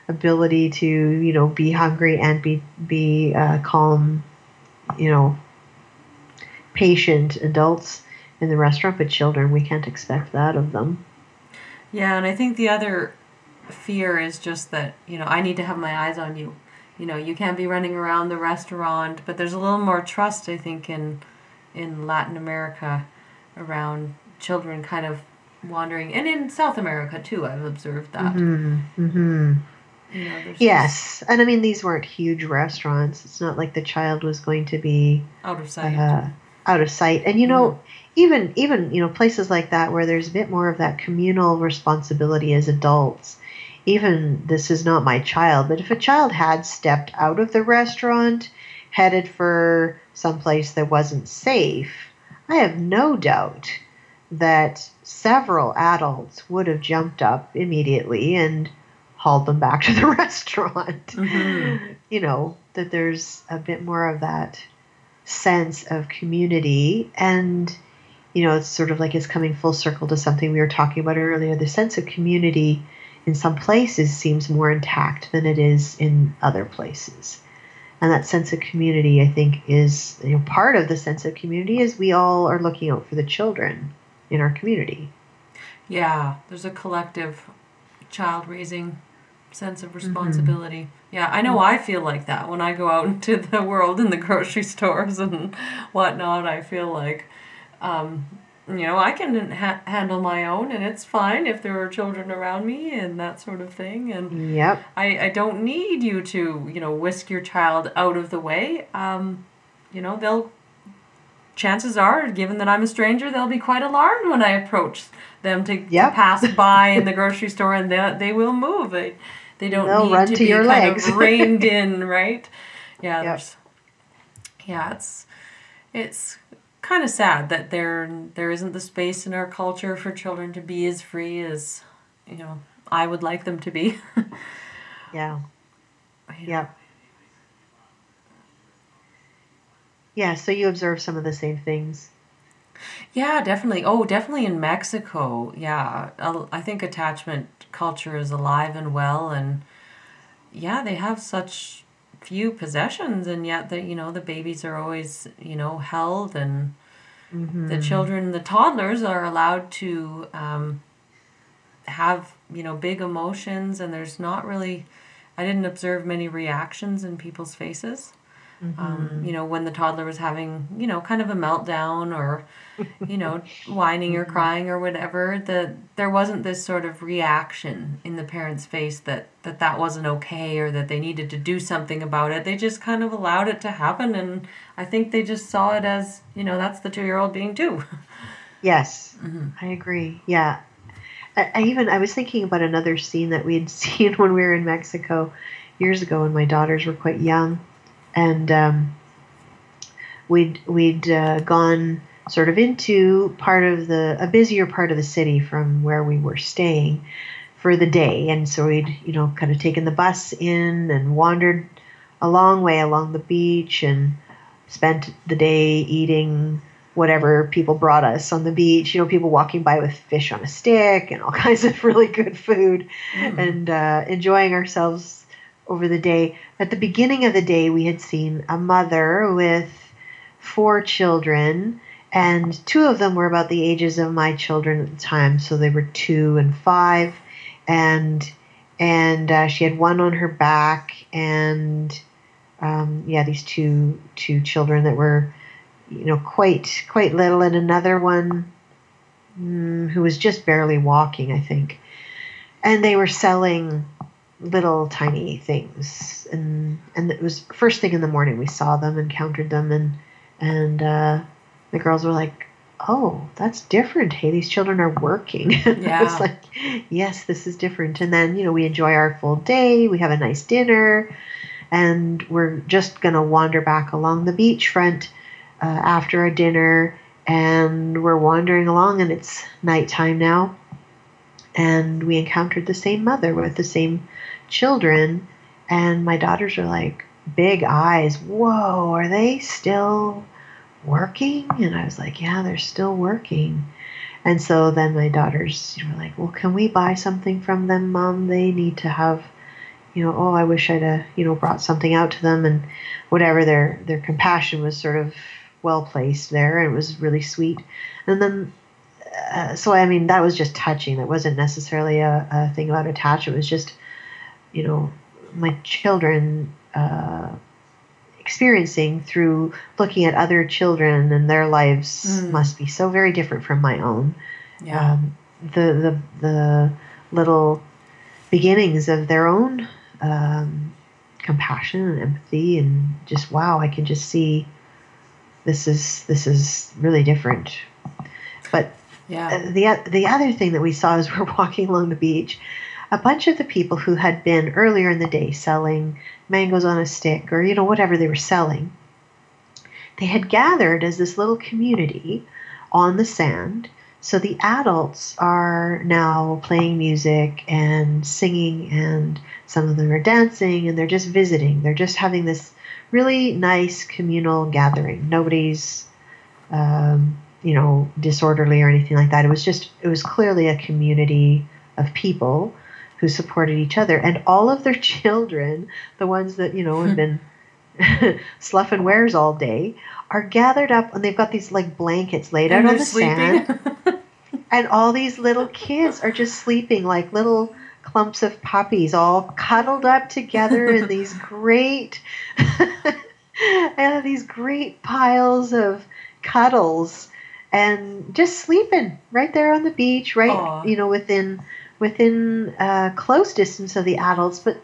ability to, you know, be hungry and be be uh, calm, you know, patient adults in the restaurant. But children, we can't expect that of them. Yeah, and I think the other fear is just that, you know, I need to have my eyes on you. You know, you can't be running around the restaurant, but there's a little more trust I think in in Latin America around children kind of wandering and in South America too. I've observed that. Mm-hmm. You know, there's just Yes, and I mean these weren't huge restaurants. It's not like the child was going to be out of sight. uh, out of sight. And you know, even even you know places like that where there's a bit more of that communal responsibility as adults. Even this is not my child, but if a child had stepped out of the restaurant, headed for someplace that wasn't safe, I have no doubt that several adults would have jumped up immediately and hauled them back to the restaurant. Mhm. You know, that there's a bit more of that sense of community and you know it's sort of like it's coming full circle to something we were talking about earlier the sense of community in some places seems more intact than it is in other places and that sense of community i think is you know part of the sense of community is we all are looking out for the children in our community Yeah, there's a collective child raising sense of responsibility. Yeah, I know I feel like that when I go out into the world in the grocery stores and whatnot. I feel like, um, you know, I can ha- handle my own and it's fine if there are children around me and that sort of thing. And yep I, I don't need you to, you know, whisk your child out of the way. Um, you know, they'll, chances are, given that I'm a stranger, they'll be quite alarmed when I approach them to, to pass by in the grocery store and they, they will move. They, they don't They'll need run to, to be your kind of reined in, right? Yeah, Yep. yeah, it's, it's kind of sad that there there isn't the space in our culture for children to be as free as, you know, I would like them to be. yeah You know. Yep. Yeah, so you observe some of the same things. Yeah, definitely. Oh, definitely in Mexico. Yeah, I think attachment culture is alive and well, and yeah, they have such few possessions, and yet the you know the babies are always you know held, and the children, the toddlers, are allowed to um, have you know big emotions, and there's not really. I didn't observe many reactions in people's faces. Um, mm-hmm. you know, when the toddler was having, you know, kind of a meltdown or, you know, whining or mm-hmm. crying or whatever, that there wasn't this sort of reaction in the parent's face that that that wasn't okay or that they needed to do something about it. They just kind of allowed it to happen, and I think they just saw it as, you know, that's the two year old being two. Yes, mm-hmm. I agree. Yeah. I, I even I was thinking about another scene that we had seen when we were in Mexico years ago when my daughters were quite young, and um, we'd we'd uh, gone sort of into part of the a busier part of the city from where we were staying for the day, and so we'd you know kind of taken the bus in and wandered a long way along the beach and spent the day eating whatever people brought us on the beach. You know, people walking by with fish on a stick and all kinds of really good food and uh, enjoying ourselves over the day. At the beginning of the day, we had seen a mother with four children and two of them were about the ages of my children at the time, so they were two and five, and and uh, she had one on her back, and um, yeah, these two two children that were, you know, quite quite little, and another one mm, who was just barely walking, I think, and they were selling little tiny things, and and it was first thing in the morning we saw them, encountered them, and and uh, the girls were like, "Oh, that's different. Hey, these children are working." Yeah. I was like, "Yes, this is different." And then you know we enjoy our full day. We have a nice dinner, and we're just gonna wander back along the beachfront uh, after our dinner, and we're wandering along, and it's nighttime now, and we encountered the same mother with the same children, and my daughters are like big eyes. Whoa, are they still? working? And I was like, yeah, they're still working. And so then my daughters were like, well, can we buy something from them, mom? They need to have, you know, oh, I wish I'd, uh, you know, brought something out to them and whatever. Their their compassion was sort of well placed there, and it was really sweet. And then, uh, so I mean, that was just touching. That wasn't necessarily a, a thing about attachment. It was just, you know, my children. Uh, experiencing through looking at other children and their lives Mm. must be so very different from my own. Yeah. Um, the the the little beginnings of their own um, compassion and empathy and just wow, I can just see this is this is really different. But yeah. the the other thing that we saw as we're walking along the beach, a bunch of the people who had been earlier in the day selling mangoes on a stick or you know whatever they were selling, they had gathered as this little community on the sand. So the adults are now playing music and singing, and some of them are dancing, and they're just visiting. They're just having this really nice communal gathering. Nobody's um, you know, disorderly or anything like that. It was just, it was clearly a community of people who supported each other. And all of their children, the ones that, you know, have been sloughing wares all day, are gathered up and they've got these like blankets laid and out on the sand. And all these little kids are just sleeping like little clumps of puppies, all cuddled up together in these great, and these great piles of cuddles, and just sleeping right there on the beach, right, Aw. you know, within within uh, close distance of the adults, but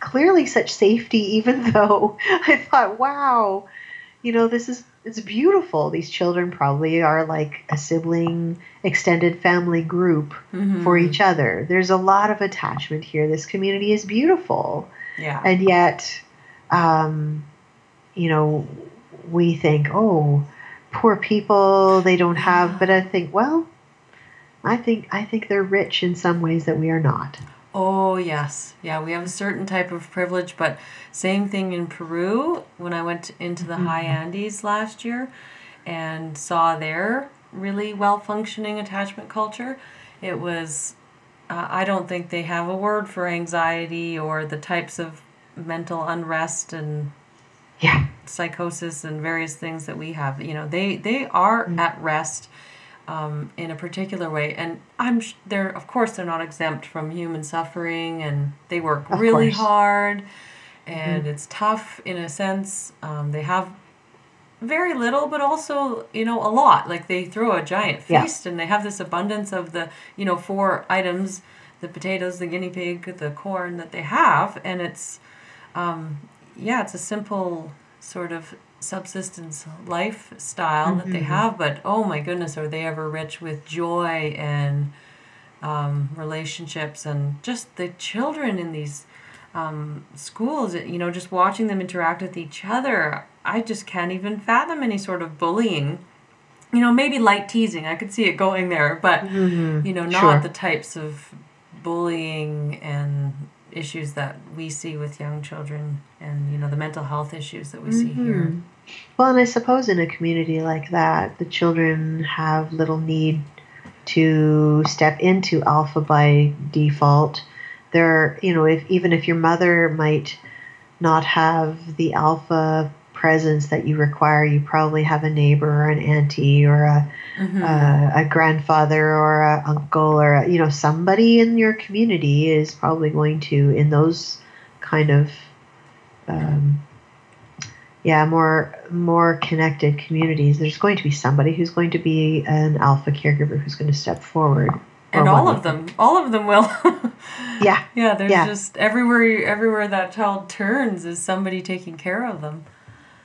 clearly such safety. Even though I thought, wow, you know, this is it's beautiful. These children probably are like a sibling extended family group Mhm. for each other. There's a lot of attachment here. This community is beautiful. Yeah. And yet, um, you know, we think, oh, poor people, they don't have, but I think, well, I think I think they're rich in some ways that we are not. Oh, yes. Yeah, we have a certain type of privilege, but same thing in Peru when I went into the high Andes last year and saw their really well functioning attachment culture. It was, uh, I don't think they have a word for anxiety or the types of mental unrest and Yeah. psychosis and various things that we have. You know, they they are at rest um, in a particular way, and I'm sh- they're of course they're not exempt from human suffering, and they work Of really course. hard, and it's tough in a sense. Um, they have very little, but also you know a lot. Like they throw a giant Yeah. feast, and they have this abundance of the you know four items: the potatoes, the guinea pig, the corn that they have, and it's um, yeah, it's a simple sort of subsistence lifestyle that they have, but oh my goodness, are they ever rich with joy and um, relationships and just the children in these um, schools, you know, just watching them interact with each other. I just can't even fathom any sort of bullying. You know, maybe light teasing, I could see it going there, but, you know, not Sure. the types of bullying and issues that we see with young children and, you know, the mental health issues that we see mm-hmm. here. Well, and I suppose in a community like that, the children have little need to step into alpha by default. There, you know, if even if your mother might not have the alpha presence that you require, you probably have a neighbor or an auntie or a, uh, a grandfather or a uncle or a, you know somebody in your community is probably going to in those kind of um, yeah more more connected communities. There's going to be somebody who's going to be an alpha caregiver who's going to step forward. and all of them, all of them will. Yeah. yeah. There's Yeah. just everywhere, everywhere that child turns is somebody taking care of them.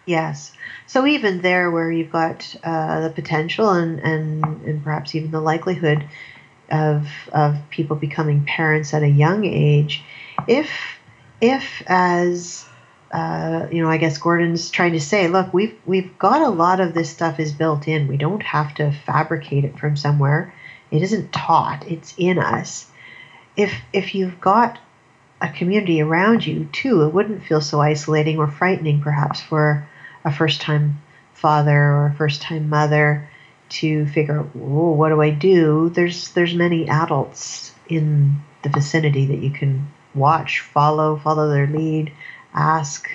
Yes. So even there, where you've got uh, the potential and, and and perhaps even the likelihood of of people becoming parents at a young age, if if as uh, you know, I guess Gordon's trying to say, look, we've we've got a lot of this stuff is built in. We don't have to fabricate it from somewhere. It isn't taught. It's in us. If if you've got a community around you too, it wouldn't feel so isolating or frightening, perhaps for a first time father or a first time mother to figure out, oh, what do I do? There's there's many adults in the vicinity that you can watch, follow, follow their lead, ask,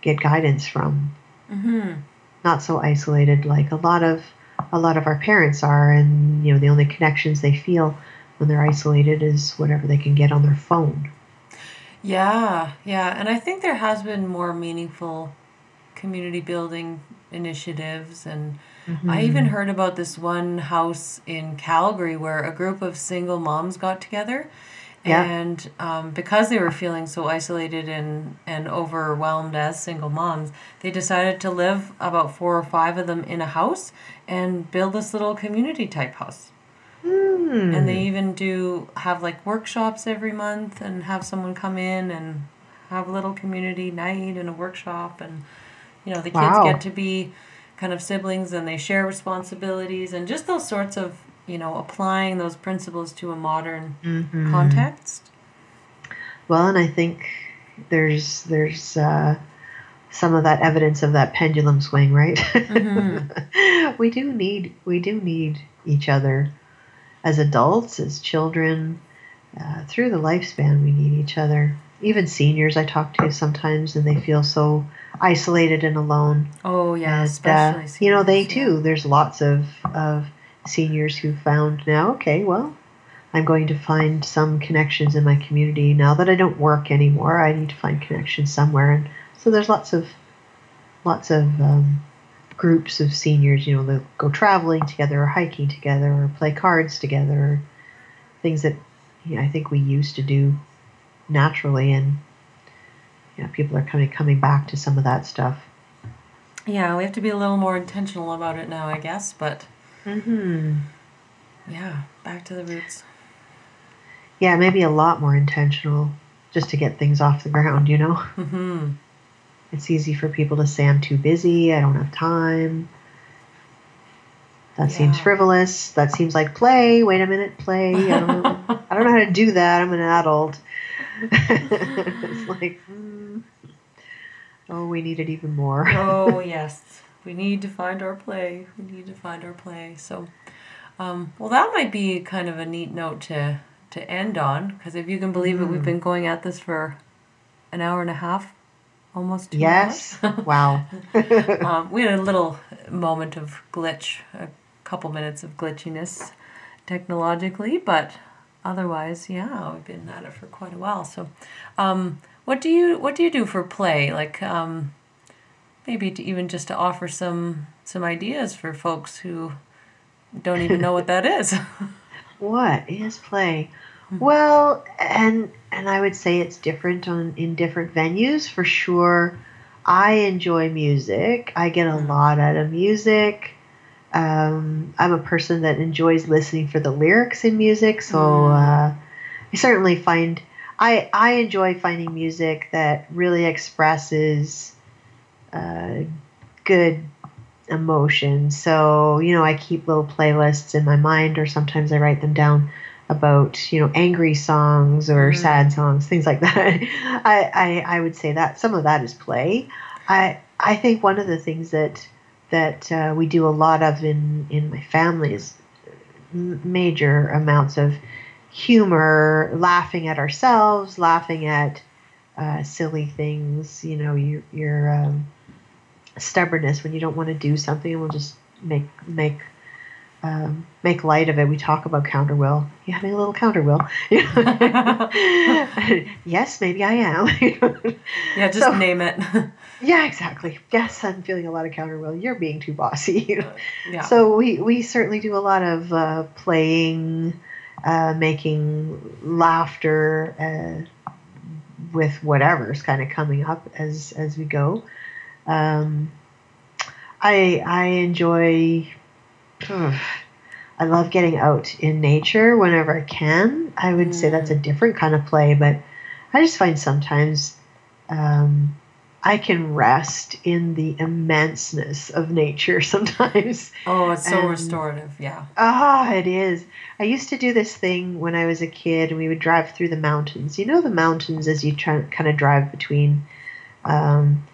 get guidance from. Mm-hmm. Not so isolated like a lot of a lot of our parents are, and you know the only connections they feel when they're isolated is whatever they can get on their phone. Yeah, yeah, and I think there has been more meaningful community building initiatives, and I even heard about this one house in Calgary where a group of single moms got together, Yeah. and um, because they were feeling so isolated and and overwhelmed as single moms, they decided to live about four or five of them in a house and build this little community type house. Hmm. And they even do have like workshops every month and have someone come in and have a little community night and a workshop and you know the kids Wow. get to be kind of siblings and they share responsibilities and just those sorts of you know applying those principles to a modern Mhm. context. Well, and I think there's there's uh, some of that evidence of that pendulum swing, right? we do need we do need each other as adults, as children, uh, through the lifespan. We need each other. Even seniors, I talk to sometimes, and they feel so isolated and alone. Oh yeah, And, uh, especially you know, they yeah. too. There's lots of of seniors who found now. Okay, well, I'm going to find some connections in my community now that I don't work anymore. I need to find connections somewhere, and so there's lots of lots of um, groups of seniors. You know, that go traveling together, or hiking together, or play cards together, or things that you know, I think we used to do naturally, and you know, people are kind of coming back to some of that stuff. Yeah, we have to be a little more intentional about it now, I guess. But Mm-hmm. yeah, back to the roots. Yeah, maybe a lot more intentional just to get things off the ground, you know? hmm It's easy for people to say, I'm too busy, I don't have time. That seems frivolous. That seems like play. Wait a minute, play. I don't know, I don't know how to do that. I'm an adult. it's like, hmm. Oh, we need it even more. oh yes, we need to find our play. We need to find our play. So, um, well, that might be kind of a neat note to to end on because if you can believe it, we've been going at this for an hour and a half, almost yes. wow. um, we had a little moment of glitch, a couple minutes of glitchiness technologically, but otherwise, yeah, we've been at it for quite a while. So, um, what do you what do you do for play? Like, um, maybe to even just to offer some some ideas for folks who don't even know what that is. What is play? Well, and and I would say it's different on in different venues for sure. I enjoy music. I get a lot out of music. Um, I'm a person that enjoys listening for the lyrics in music, so uh, I certainly find I I enjoy finding music that really expresses uh, good emotion. So, you know, I keep little playlists in my mind, or sometimes I write them down about, you know, angry songs or sad songs, things like that. I, I, I would say that some of that is play. I, I think one of the things that that uh, we do a lot of in, in my family is m- major amounts of humor, laughing at ourselves, laughing at uh, silly things. You know, your your um, stubbornness when you don't want to do something, we'll just make make um, make light of it. We talk about counterwill. You having a little counterwill? yes, maybe I am. yeah, just So- name it. yeah, exactly. Yes, I'm feeling a lot of counterwill. You're being too bossy. yeah. So we, we certainly do a lot of uh, playing, uh, making laughter uh, with whatever's kind of coming up as as we go. Um, I I enjoy. I love getting out in nature whenever I can. I would say that's a different kind of play, but I just find sometimes um, I can rest in the immenseness of nature sometimes. oh, it's so and- restorative. Yeah. Ah, it is. I used to do this thing when I was a kid, and we would drive through the mountains. You know the mountains as you try kind of drive between um,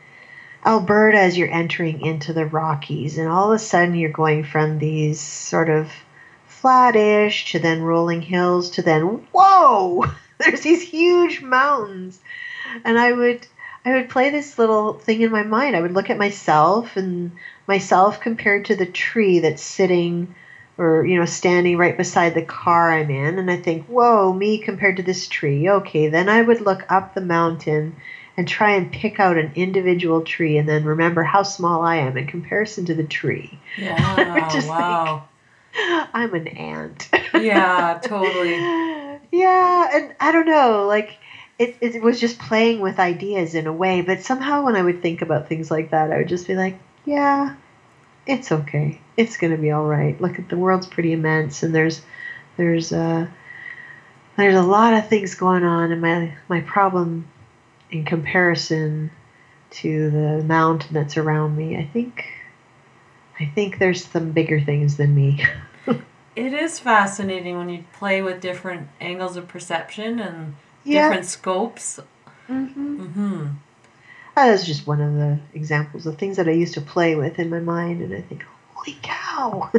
Alberta as you're entering into the Rockies, and all of a sudden you're going from these sort of flattish to then rolling hills to then whoa, there's these huge mountains, and I would I would play this little thing in my mind. I would look at myself and myself compared to the tree that's sitting or you know standing right beside the car I'm in and I think whoa me compared to this tree okay then I would look up the mountain and try and pick out an individual tree and then remember how small I am in comparison to the tree Yeah. just wow. I'm an ant yeah, totally. yeah and I don't know like it, it was just playing with ideas in a way but somehow when I would think about things like that I would just be like yeah it's okay. It's gonna be all right. Look the world's pretty immense, and there's there's uh there's a lot of things going on, and my my problem in comparison to the mountain that's around me, I think I think there's some bigger things than me. It is fascinating when you play with different angles of perception and Yeah. different scopes. Mm-hmm. Mm-hmm. That's just one of the examples of things that I used to play with in my mind, and I think, holy cow,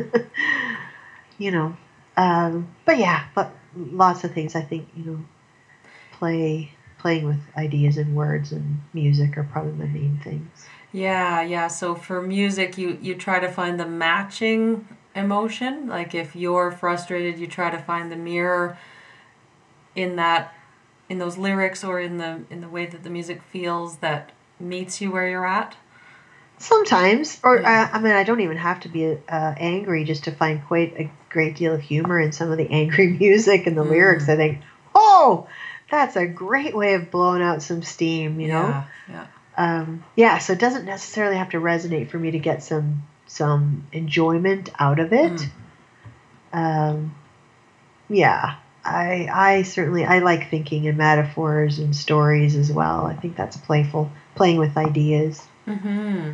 you know. Um, but yeah, but lots of things I think you know, play playing with ideas and words and music are probably my main things. Yeah, yeah. So for music, you you try to find the matching emotion. Like if you're frustrated, you try to find the mirror in that in those lyrics or in the in the way that the music feels that meets you where you're at. Sometimes, or uh, I mean, I don't even have to be uh, angry just to find quite a great deal of humor in some of the angry music and the Mm. lyrics. I think, oh, that's a great way of blowing out some steam, you know. Yeah, yeah. um, yeah, so it doesn't necessarily have to resonate for me to get some some enjoyment out of it. Mm. Um, yeah, I I certainly I like thinking in metaphors and stories as well. I think that's playful, playing with ideas. Mm-hmm.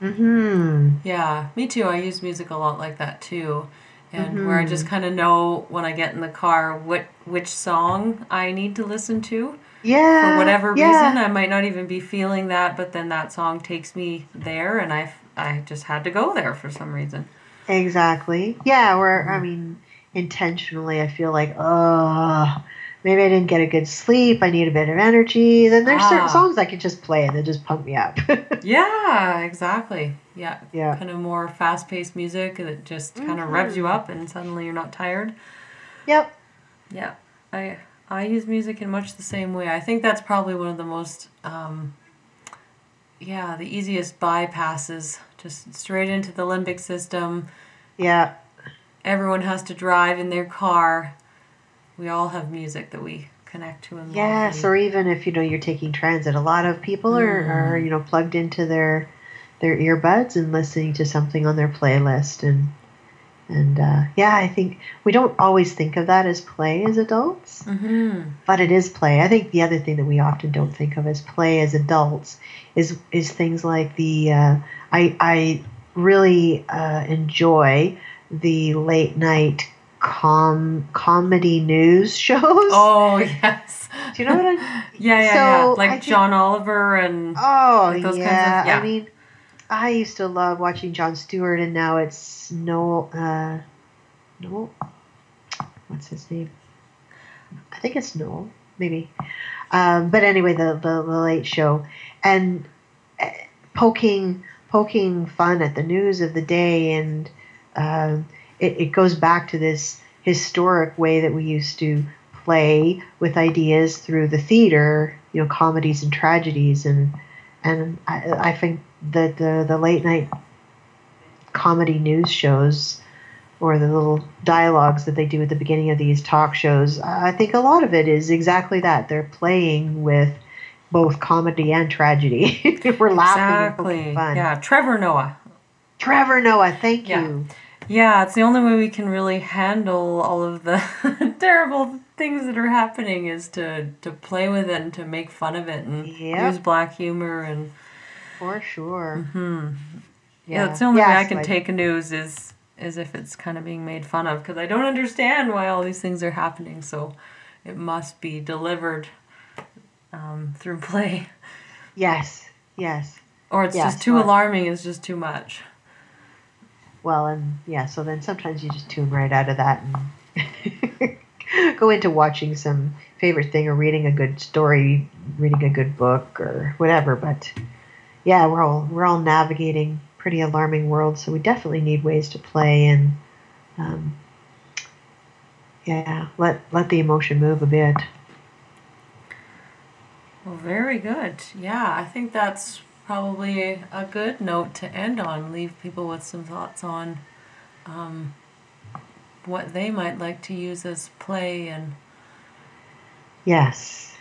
Hmm. Yeah, me too. I use music a lot like that too. And where I just kind of know when I get in the car what which song I need to listen to. Yeah. For whatever yeah. reason, I might not even be feeling that, but then that song takes me there and I I just had to go there for some reason. Exactly. Yeah, where I mean, intentionally, I feel like, oh, maybe I didn't get a good sleep. I need a bit of energy. Then there's Ah. certain songs I can just play and they just pump me up. Yeah, exactly. Yeah. Yeah. Kind of more fast-paced music that just kind of revs you up and suddenly you're not tired. yep. Yeah, I I use music in much the same way. I think that's probably one of the most, um, yeah, the easiest bypasses. Just straight into the limbic system. Yeah. Everyone has to drive in their car. We all have music that we connect to and. Yes, or even if you know you're taking transit, a lot of people are, are you know plugged into their their earbuds and listening to something on their playlist, and and uh, yeah, I think we don't always think of that as play as adults, Mhm. but it is play. I think the other thing that we often don't think of as play as adults is is things like the uh, I I really uh, enjoy the late night com comedy news shows. Oh yes. Do you know what I? Yeah, yeah, So, yeah. I Like think- John Oliver and Oh Like those kinds of- yeah. yeah. I mean, I used to love watching Jon Stewart, and now it's Noel. Uh, Noel. What's his name? I think it's Noel, maybe. Um, but anyway, the, the the Late Show, and uh, poking poking fun at the news of the day, and uh, it, it goes back to this historic way that we used to play with ideas through the theater, you know, comedies and tragedies, and and I, I think that the the late night comedy news shows or the little dialogues that they do at the beginning of these talk shows, I think a lot of it is exactly that. They're playing with both comedy and tragedy. We're laughing. Exactly. Yeah, Trevor Noah. Trevor Noah, thank Yeah. you. Yeah, it's the only way we can really handle all of the terrible things that are happening is to to play with it and to make fun of it and Yep. use black humor and For sure. yeah, that's the only way I can like- take news is is if it's kind of being made fun of because I don't understand why all these things are happening. So it must be delivered um, through play, Yes, yes. or it's Yes, just too right. alarming. It's just too much. Well, and yeah, so then sometimes you just tune right out of that and go into watching some favorite thing or reading a good story, reading a good book or whatever. But yeah, we're all we're all navigating pretty alarming world, so we definitely need ways to play and um, yeah, let let the emotion move a bit. Well, very good. Yeah, I think that's probably a good note to end on. Leave people with some thoughts on um, what they might like to use as play and Yes.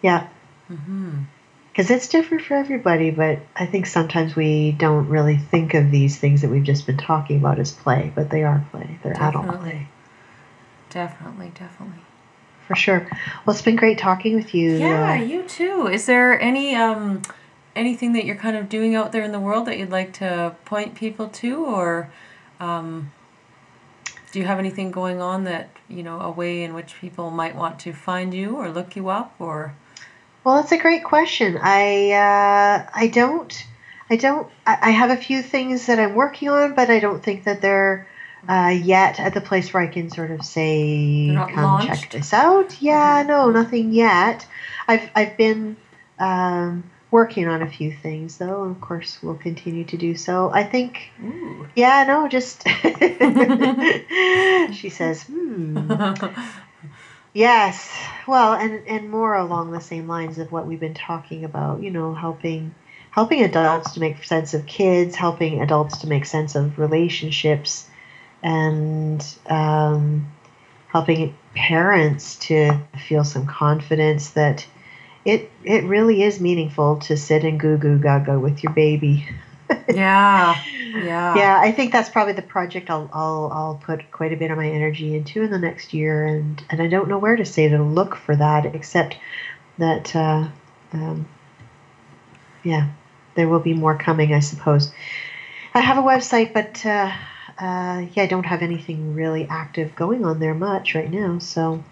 Yeah. hmm Because it's different for everybody, but I think sometimes we don't really think of these things that we've just been talking about as play, but they are play. They're adult play. definitely, definitely, definitely. For sure. Well, it's been great talking with you. Yeah, uh, you too. Is there any um anything that you're kind of doing out there in the world that you'd like to point people to, or um, do you have anything going on that you know a way in which people might want to find you or look you up or? Well, that's a great question. I uh, I don't I don't I, I have a few things that I'm working on, but I don't think that they're uh, yet at the place where I can sort of say come launched? check this out. Yeah, no, nothing yet. I've I've been um, working on a few things though, and of course we'll continue to do so. I think Ooh. yeah, no, just she says, hmm. Yes. Well, and and more along the same lines of what we've been talking about, you know, helping helping adults to make sense of kids, helping adults to make sense of relationships, and um, helping parents to feel some confidence that it it really is meaningful to sit and goo goo gaga with your baby. yeah, yeah, yeah, I think that's probably the project I'll, I'll I'll put quite a bit of my energy into in the next year, and and I don't know where to say to look for that, except that uh, um, yeah, there will be more coming, I suppose. I have a website, but uh, uh, yeah, I don't have anything really active going on there much right now. So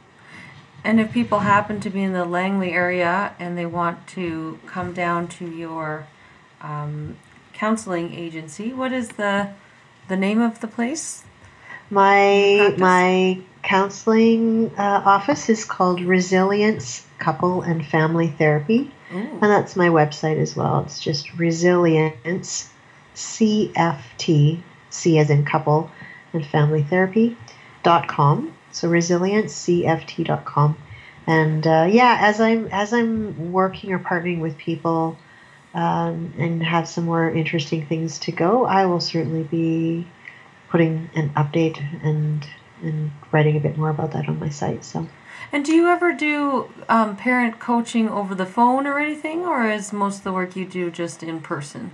And if people happen to be in the Langley area and they want to come down to your um, counseling agency, what is the the name of the place? my Practice. my counseling uh, office is called Resilience Couple and Family Therapy. Ooh. And that's my website as well. It's just resilience, CFT, C as in couple, and family therapy dot com. So resilience, dot. And uh, yeah, as I'm as I'm working or partnering with people um, and have some more interesting things to go, I will certainly be putting an update and and writing a bit more about that on my site. So. And do you ever do um, parent coaching over the phone or anything, or is most of the work you do just in person?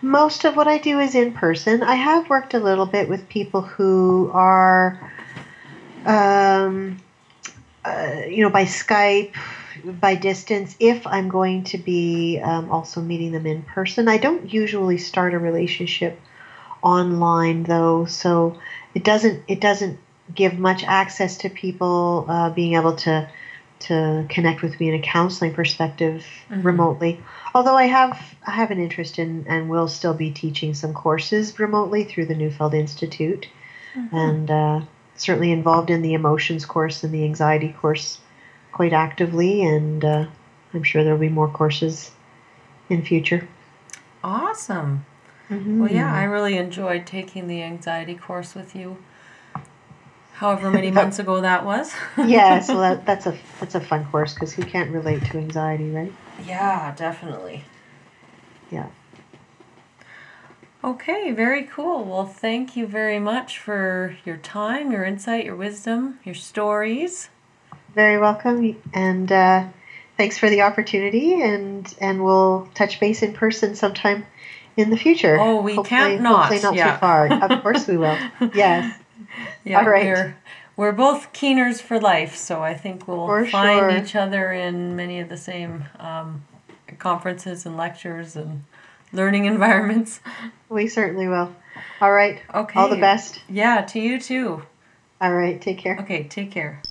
Most of what I do is in person. I have worked a little bit with people who are, um, uh, you know, by Skype, by distance, if I'm going to be um, also meeting them in person. I don't usually start a relationship online though, so it doesn't it doesn't give much access to people uh, being able to to connect with me in a counseling perspective remotely. Although I have I have an interest in and will still be teaching some courses remotely through the Neufeld Institute, and uh, certainly involved in the emotions course and the anxiety course quite actively, and uh, I'm sure there'll be more courses in future. Awesome. Mhm. Well, yeah, I really enjoyed taking the anxiety course with you. However many months ago that was. yeah, so that, that's a that's a fun course because who can't relate to anxiety, right? yeah, definitely. Yeah. Okay, very cool. Well, thank you very much for your time, your insight, your wisdom, your stories. Very welcome, and uh, thanks for the opportunity. And and we'll touch base in person sometime in the future. Oh, we hopefully, can't not, Hopefully not yeah. too far. of course we will. Yes. Yeah, All right. we're we're both keeners for life, so I think we'll For find sure. each other in many of the same um, conferences and lectures and learning environments. We certainly will. All right. Okay. All the best. Yeah, to you too. All right. Take care. Okay, take care.